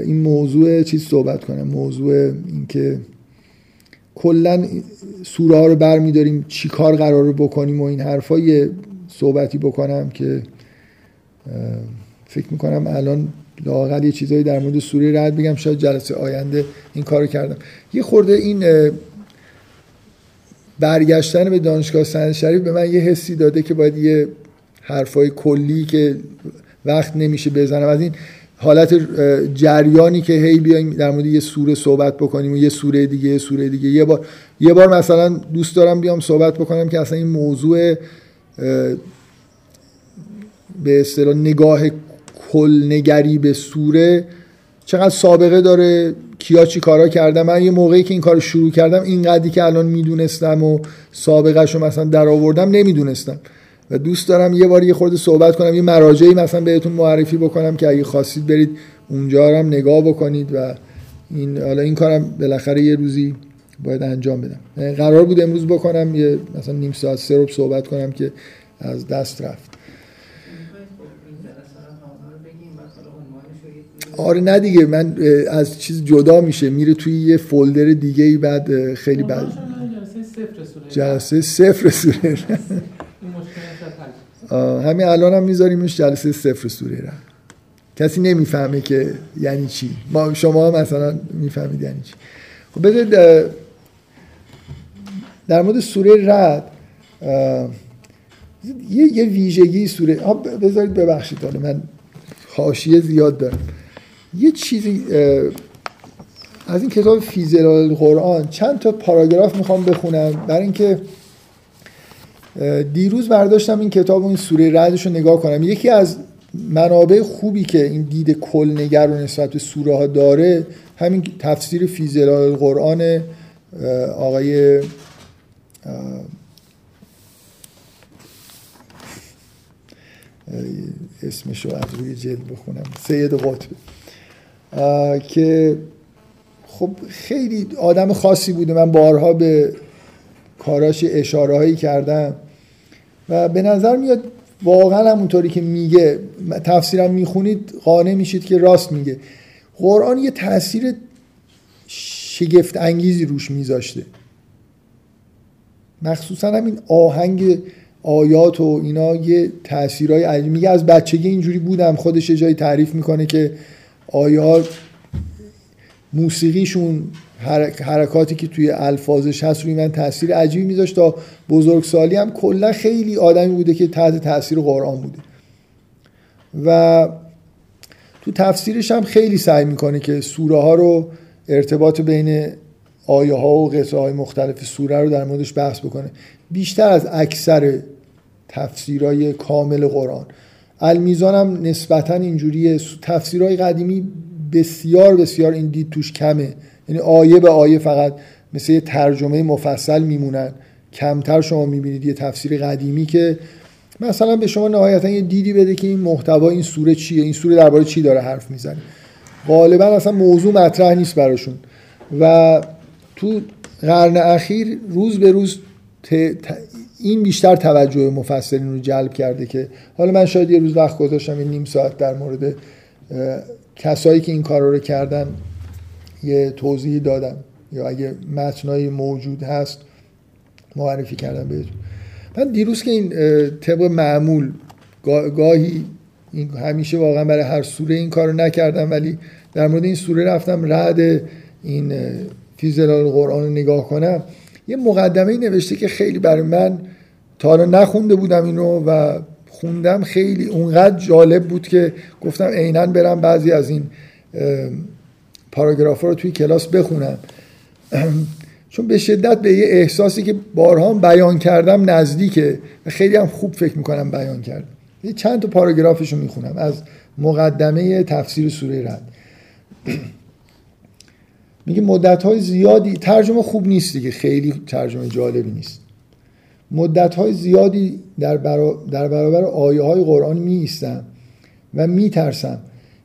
این موضوع چیز صحبت کنم. موضوع اینکه کلا سوره ها رو برمیداریم چی کار قرار بکنیم و این حرفا یه صحبتی بکنم که فکر می‌کنم الان لاقل یه چیزایی در مورد سوره رد بگم. شاید جلسه آینده این کارو کردم. یه خورده این برگشتن به دانشگاه سند شریف به من یه حسی داده که باید یه حرفای کلی که وقت نمیشه بزنم. از این حالت جریانی که هی بیایم در مورد یه سوره صحبت بکنیم و یه سوره دیگه یه سوره دیگه. یه بار یه بار مثلا دوست دارم بیام صحبت بکنم که اصلا این موضوع به اصطلاح نگاه کل نگری به سوره چقدر سابقه داره کیا چی کارا کردم من یه موقعی که این کار شروع کردم این قدی که الان می‌دونستم و سابقه شو مثلا در آوردم نمی‌دونستم. و دوست دارم یه بار یه خورده صحبت کنم یه مراجعی مثلا بهتون معرفی بکنم که اگه خواستید برید اونجا هم نگاه بکنید و این حالا این کارم بالاخره یه روزی باید انجام بدم. قرار بود امروز بکنم یه مثلا نیم ساعت سه رو صحبت کنم که از دست رفت. آره نه دیگه من از چیز جدا میشه میره توی یه فولدر دیگه ای بعد خیلی بعد جلسه صفر سوره *laughs* همین الان هم میذاریمش جلسه صفر سوره را. کسی نمی‌فهمه که یعنی چی. ما شما مثلا می‌فهمید یعنی چی. خب بذارید در مورد سوره رد یه یه ویژگی سوره بذارید ببخشید حالا من حاشیه زیاد دارم. یه چیزی از این کتاب فیزلال قرآن چند تا پاراگراف می‌خوام بخونم. برای اینکه دیروز برداشتم این کتاب و این سوره ردش رو نگاه کنم. یکی از منابع خوبی که این دید کل نگر و نسبت به سوره ها داره همین تفسیر فیزلال قرآن آقای اسمشو از روی جلد بخونم. سید قطب. که خب خیلی آدم خاصی بوده. من بارها به کاراش اشاره هایی کردم. و به نظر میاد واقعا همونطوری که میگه تفسیرم می‌خونید قانع میشید که راست میگه. قرآن یه تاثیر شگفت انگیزی روش میذاشته. مخصوصا همین آهنگ آیات و اینا یه تاثیرهای عجیب. میگه از بچگی اینجوری بودم خودش جایی تعریف می‌کنه که آیات موسیقیشون حرکاتی که توی الفاظش هست روی من تاثیر عجیبی میذاشت. تا بزرگسالی هم کلا خیلی آدمی بوده که تحت تاثیر قرآن بوده. و تو تفسیرش هم خیلی سعی می‌کنه که سوره ها رو ارتباط بین آیه ها و قصه های مختلف سوره رو در موردش بحث بکنه. بیشتر از اکثر تفسیرهای کامل قرآن. المیزان هم نسبتا اینجوریه. تفسیرهای قدیمی بسیار بسیار این دید توش کمه. یعنی آیه به آیه فقط مثل یه ترجمه مفصل میمونن. کمتر شما می‌بینید یه تفسیر قدیمی که مثلا به شما نهایتا یه دیدی بده که این محتوا این سوره چیه این سوره درباره چی داره حرف می‌زنه. غالبا اصلا موضوع مطرح نیست براشون. و تو قرن اخیر روز به روز این بیشتر توجه مفسرین رو جلب کرده که حالا من شاید یه روز وقت گذاشتم این نیم ساعت در مورد کسایی که این کار رو کردن یه توضیحی دادم. یا اگه متنای موجود هست معرفی کردم بهتون. من دیروز که این طبق معمول گاهی این همیشه واقعا برای هر سوره این کارو نکردم ولی در مورد این سوره رفتم رد این فیزلال قرآن رو نگاه کنم. یه مقدمه نوشته که خیلی برای من تا حالا نخونده بودم اینو و خوندم خیلی اونقدر جالب بود که گفتم عینا برم بعضی از این پاراگراف رو توی کلاس بخونم. چون به شدت به یه احساسی که بارها بیان کردم نزدیکه و خیلی هم خوب فکر می‌کنم بیان کردم یه چند تا پاراگرافش رو می‌خونم از مقدمه تفسیر سوره رد. میگه مدت های زیادی ترجمه خوب نیست دیگه خیلی ترجمه جالبی نیست. مدت های زیادی در, در برابر آیه های قرآن می ایستم و می ترسم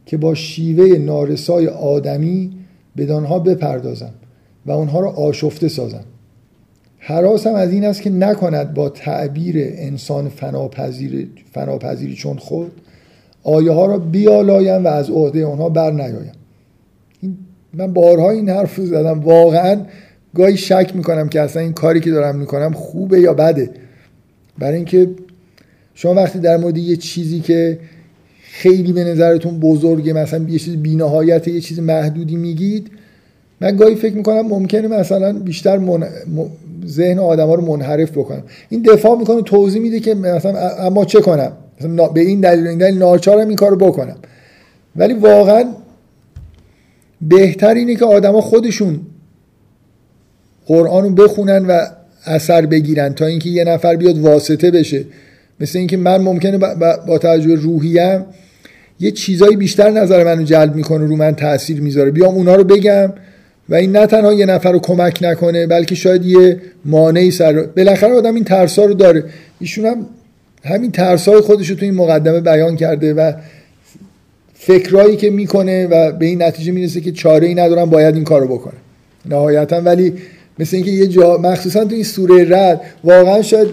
که با شیوه نارسای آدمی بدانها بپردازم و آنها را آشفته سازم. حراسم از این است که نکند با تعبیر انسان فناپذیر فناپذیری چون خود آیه ها را بیالایم و از عهده آنها بر نیایم من بارها این حرف رو زدم. واقعا گاهی شک می‌کنم که اصلا این کاری که دارم می‌کنم خوبه یا بده. برای اینکه شما وقتی در مورد یه چیزی که خیلی به نظرتون بزرگه مثلا یه چیز بینهایت یه چیز محدودی میگید؟ من گاهی فکر می‌کنم ممکنه مثلا بیشتر من... ذهن آدم ها رو منحرف بکنم. این دفاع می‌کنه توضیح میده که مثلا اما چه کنم؟ مثلا به این دلیل این دلیل ناچارم این کارو بکنم. ولی واقعا بهتر اینه که آدما خودشون قرآن رو بخونن و اثر بگیرن تا اینکه یه نفر بیاد واسطه بشه. مثل اینکه من ممکنه با توجه روحیم یه چیزایی بیشتر نظر منو جلب می‌کنه رو من تاثیر می‌ذاره. بیام اونا رو بگم و این نه تنها یه نفر رو کمک نکنه بلکه شاید یه مانعی سر بالاخره آدم این ترسا رو داره. ایشون هم همین ترسای خودش رو تو این مقدمه بیان کرده و فکرایی که می‌کنه و به این نتیجه می‌رسه که چاره ای ندارم باید این کارو بکنه نهایتا ولی مثل اینکه یه جا مخصوصا تو این سوره رد واقعا شاید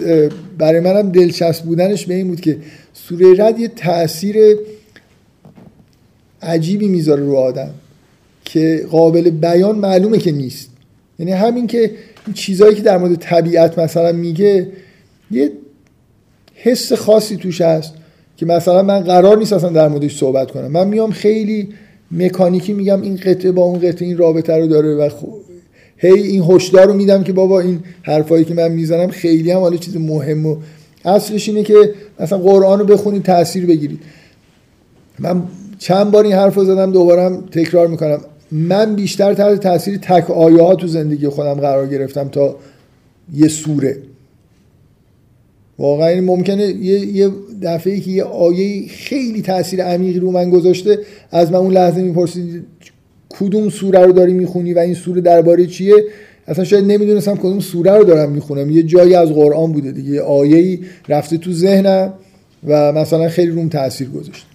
برای منم دلچسب بودنش به این بود که سوره رد یه تاثیر عجیبی می‌ذاره رو آدم که قابل بیان معلومه که نیست. یعنی همین که این چیزهایی که در مورد طبیعت مثلا میگه یه حس خاصی توش هست که مثلا من قرار نیست اصلا در موردش صحبت کنم. من میام خیلی مکانیکی میگم این قطعه با اون قطعه این رابطه رو داره و هی این هشدار رو میدم که بابا این حرفایی که من می‌زنم خیلی هم حالا چیز مهم و اصلش اینه که مثلا قرآن رو بخونید تاثیر بگیرید. من چند بار این حرف رو زدم دوباره تکرار می‌کنم. من بیشتر تحت تاثیر تک آیه ها تو زندگی خودم قرار گرفتم تا یه سوره. واقعا ممکنه یه, یه دفعه که یه آیه خیلی تاثیر عمیقی رو من گذاشته از من اون لحظه می‌پرسید کدوم سوره رو داری می‌خونی و این سوره درباره چیه؟ اصلا شاید نمی‌دونستم کدوم سوره رو دارم می‌خونم. یه جایی از قرآن بوده دیگه یه آیه‌ای رفته تو ذهنم و مثلا خیلی روم تاثیر گذاشت.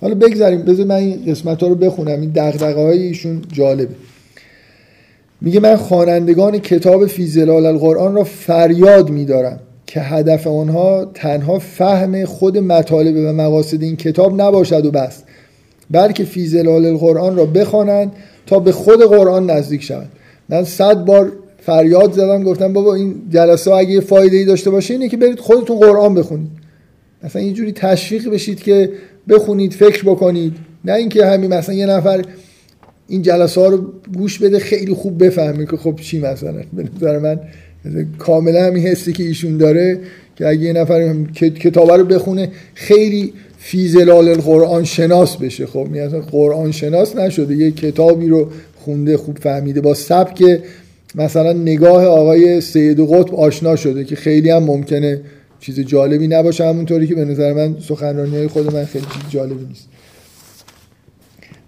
حالا بگذاریم بذار من این قسمت ها رو بخونم. این دقدقه های ایشون جالبه. میگه من خوانندگان کتاب فی زلال القرآن را فریاد میدارم که هدف آنها تنها فهم خود مطالب و مقاصد این کتاب نباشد و بس بلکه فی زلال القرآن را بخوانند تا به خود قرآن نزدیک شوند. من صد بار فریاد زدم گفتم بابا این جلسه اگه یه فایده ای داشته باشه اینه که برید خودتون قرآن بخونید. مثلا یه جوری تشویق بشید که بخونید فکر بکنید. نه اینکه همین مثلا یه نفر این جلسه ها رو گوش بده خیلی خوب بفهمه که خب چی مثلا. به نظر من کاملا همین حسی که ایشون داره که اگه یه نفر کتاب رو بخونه خیلی فی زلال القرآن شناس بشه. خب میاد قرآن شناس نشده. یه کتابی رو خونده خوب فهمیده. با سبک مثلا نگاه آقای سید قطب آشنا شده که خیلی هم ممکنه چیز جالبی نباشه همونطوری که به نظر من سخنرانی های خود من خیلی چیز جالبی نیست.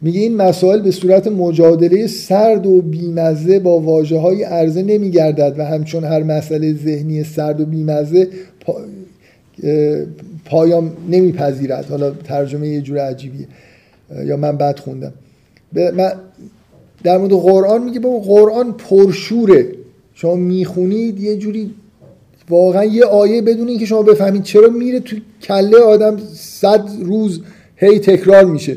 میگه این مسائل به صورت مجادله سرد و بیمزه با واجه های عرضه نمیگردد و همچون هر مسئله ذهنی سرد و بیمزه پا... پایام نمیپذیرد. حالا ترجمه یه جور عجیبیه. یا من بد خوندم. من در مورد قرآن میگه بابا قرآن پرشوره. شما می‌خونید یه جوری واقعا یه آیه بدون اینکه شما بفهمید چرا میره تو کله آدم صد روز هی تکرار میشه.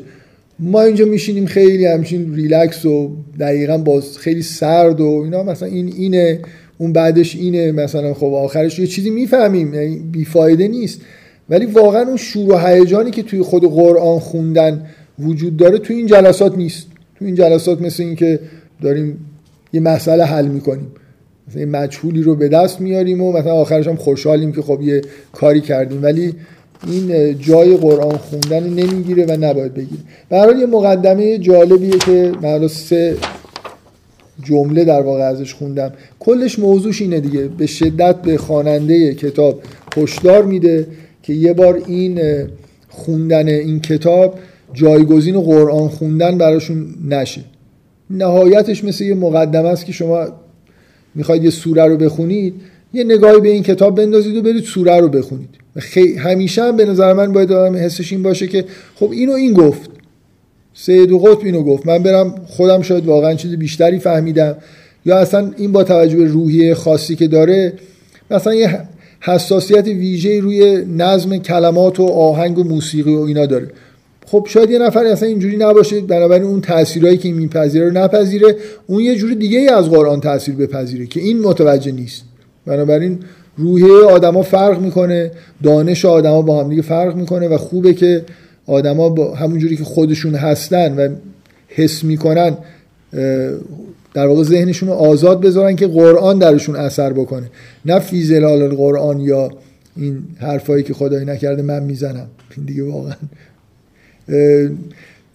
ما اینجا میشینیم خیلی همچین ریلکس و دقیقا باز خیلی سرد و اینا مثلا این اینه اون بعدش اینه مثلا خب آخرش یه چیزی می‌فهمیم یعنی بیفایده نیست. ولی واقعا اون شور و هیجانی که توی خود قرآن خوندن وجود داره توی این جلسات نیست. توی این جلسات مثل اینکه داریم یه مسئله حل می‌کنیم. مثلا مجهولی رو به دست میاریم و مثلا آخرش هم خوشحالیم که خب یه کاری کردیم. ولی این جای قرآن خوندن نمی‌گیره و نباید بگیره. برای یه مقدمه جالبیه که من سه جمله در واقع ازش خوندم. کلش موضوعش اینه دیگه. به شدت به خواننده کتاب هشدار میده که یه بار این خوندن این کتاب جایگزین قرآن خوندن براشون نشه. نهایتش مثل یه مقدمه است که شما می‌خواید یه سوره رو بخونید یه نگاهی به این کتاب بندازید و برید سوره رو بخونید. خی... همیشه هم به نظر من باید آدم حسش این باشه که خب اینو این گفت. سید و قطب اینو گفت. من برم خودم شاید واقعا چیز بیشتری فهمیدم. یا اصلا این با توجه به روحیه خاصی که داره مثلا یه حساسیت ویژه روی نظم کلمات و آهنگ و موسیقی و اینا داره. خب شاید یه نفر اصلا اینجوری نباشه بنابراین اون تاثیرایی که میپذیره رو نپذیره اون یه جوری دیگه ای از قرآن تاثیر بپذیره که این متوجه نیست. بنابراین روحیه آدما فرق می‌کنه دانش آدما با هم دیگه فرق می‌کنه و خوبه که آدما با همونجوری که خودشون هستن و حس می‌کنن در واقع ذهنشون رو آزاد بذارن که قرآن درشون اثر بکنه. نه فی زلال قرآن یا این حرفایی که خدایی نکرده من می‌زنم. این دیگه واقعا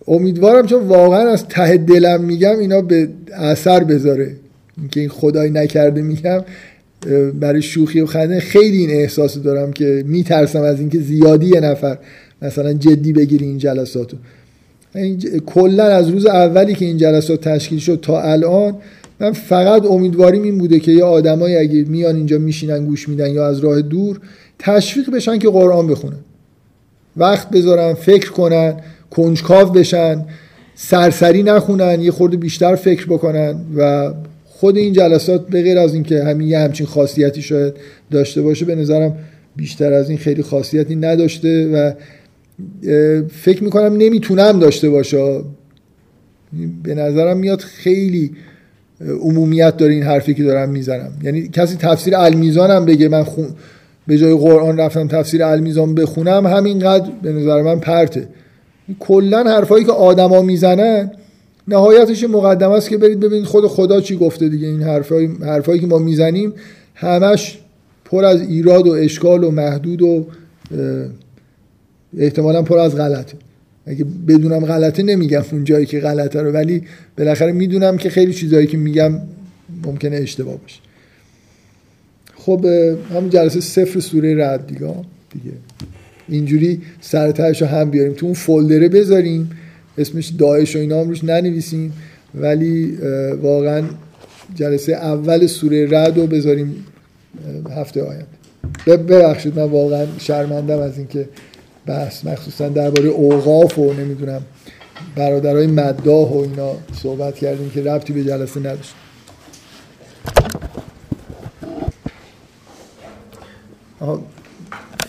امیدوارم چون واقعا از ته دلم میگم اینا به اثر بذاره. اینکه این خدایی نکرده میگم برای شوخی و خنده خیلی این احساس دارم که میترسم از اینکه زیادی یه نفر مثلا جدی بگیری این جلساتو. کلا از روز اولی که این جلسات تشکیل شد تا الان من فقط امیدواریم این بوده که یه آدمایی اگه میان اینجا میشینن گوش میدن یا از راه دور تشویق بشن که قرآن بخونن. وقت بذارن فکر کنن کنجکاو بشن سرسری نخونن یه خورده بیشتر فکر بکنن و خود این جلسات به غیر از اینکه همین یه همچین خاصیتی شاید داشته باشه به نظرم بیشتر از این خیلی خاصیتی نداشته و فکر می‌کنم نمی‌تونم داشته باشه. به نظرم میاد خیلی عمومیت داره این حرفی که دارم می‌زنم. یعنی کسی تفسیر المیزان هم بگه من خون به جای قرآن رفتم تفسیر المیزان بخونم همینقدر به نظر من پرته. کلا حرفایی که آدما می‌زنن نهایتش مقدمه است که برید ببینید خود خدا چی گفته دیگه. این حرفایی حرفایی که ما می‌زنیم همش پر از ایراد و اشکال و محدود و احتمالا پر از غلطه. اگه بدونم غلطه نمیگم اون جایی که غلطه رو ولی بالاخره می‌دونم که خیلی چیزایی که میگم ممکنه اشتباه باشه. خب همون جلسه صفر سوره رد دیگه دیگه. اینجوری سرترش رو هم بیاریم تو اون فولدره بذاریم اسمش داعش و اینا هم روش ننویسیم ولی واقعا جلسه اول سوره رد رو بذاریم هفته آینده. ببخشید من واقعا شرمندم از اینکه بحث مخصوصا درباره اوقاف و نمی‌دونم برادرای مداح و اینا صحبت کردیم که ربطی به جلسه نداشت.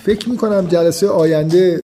فکر می‌کنم جلسه آینده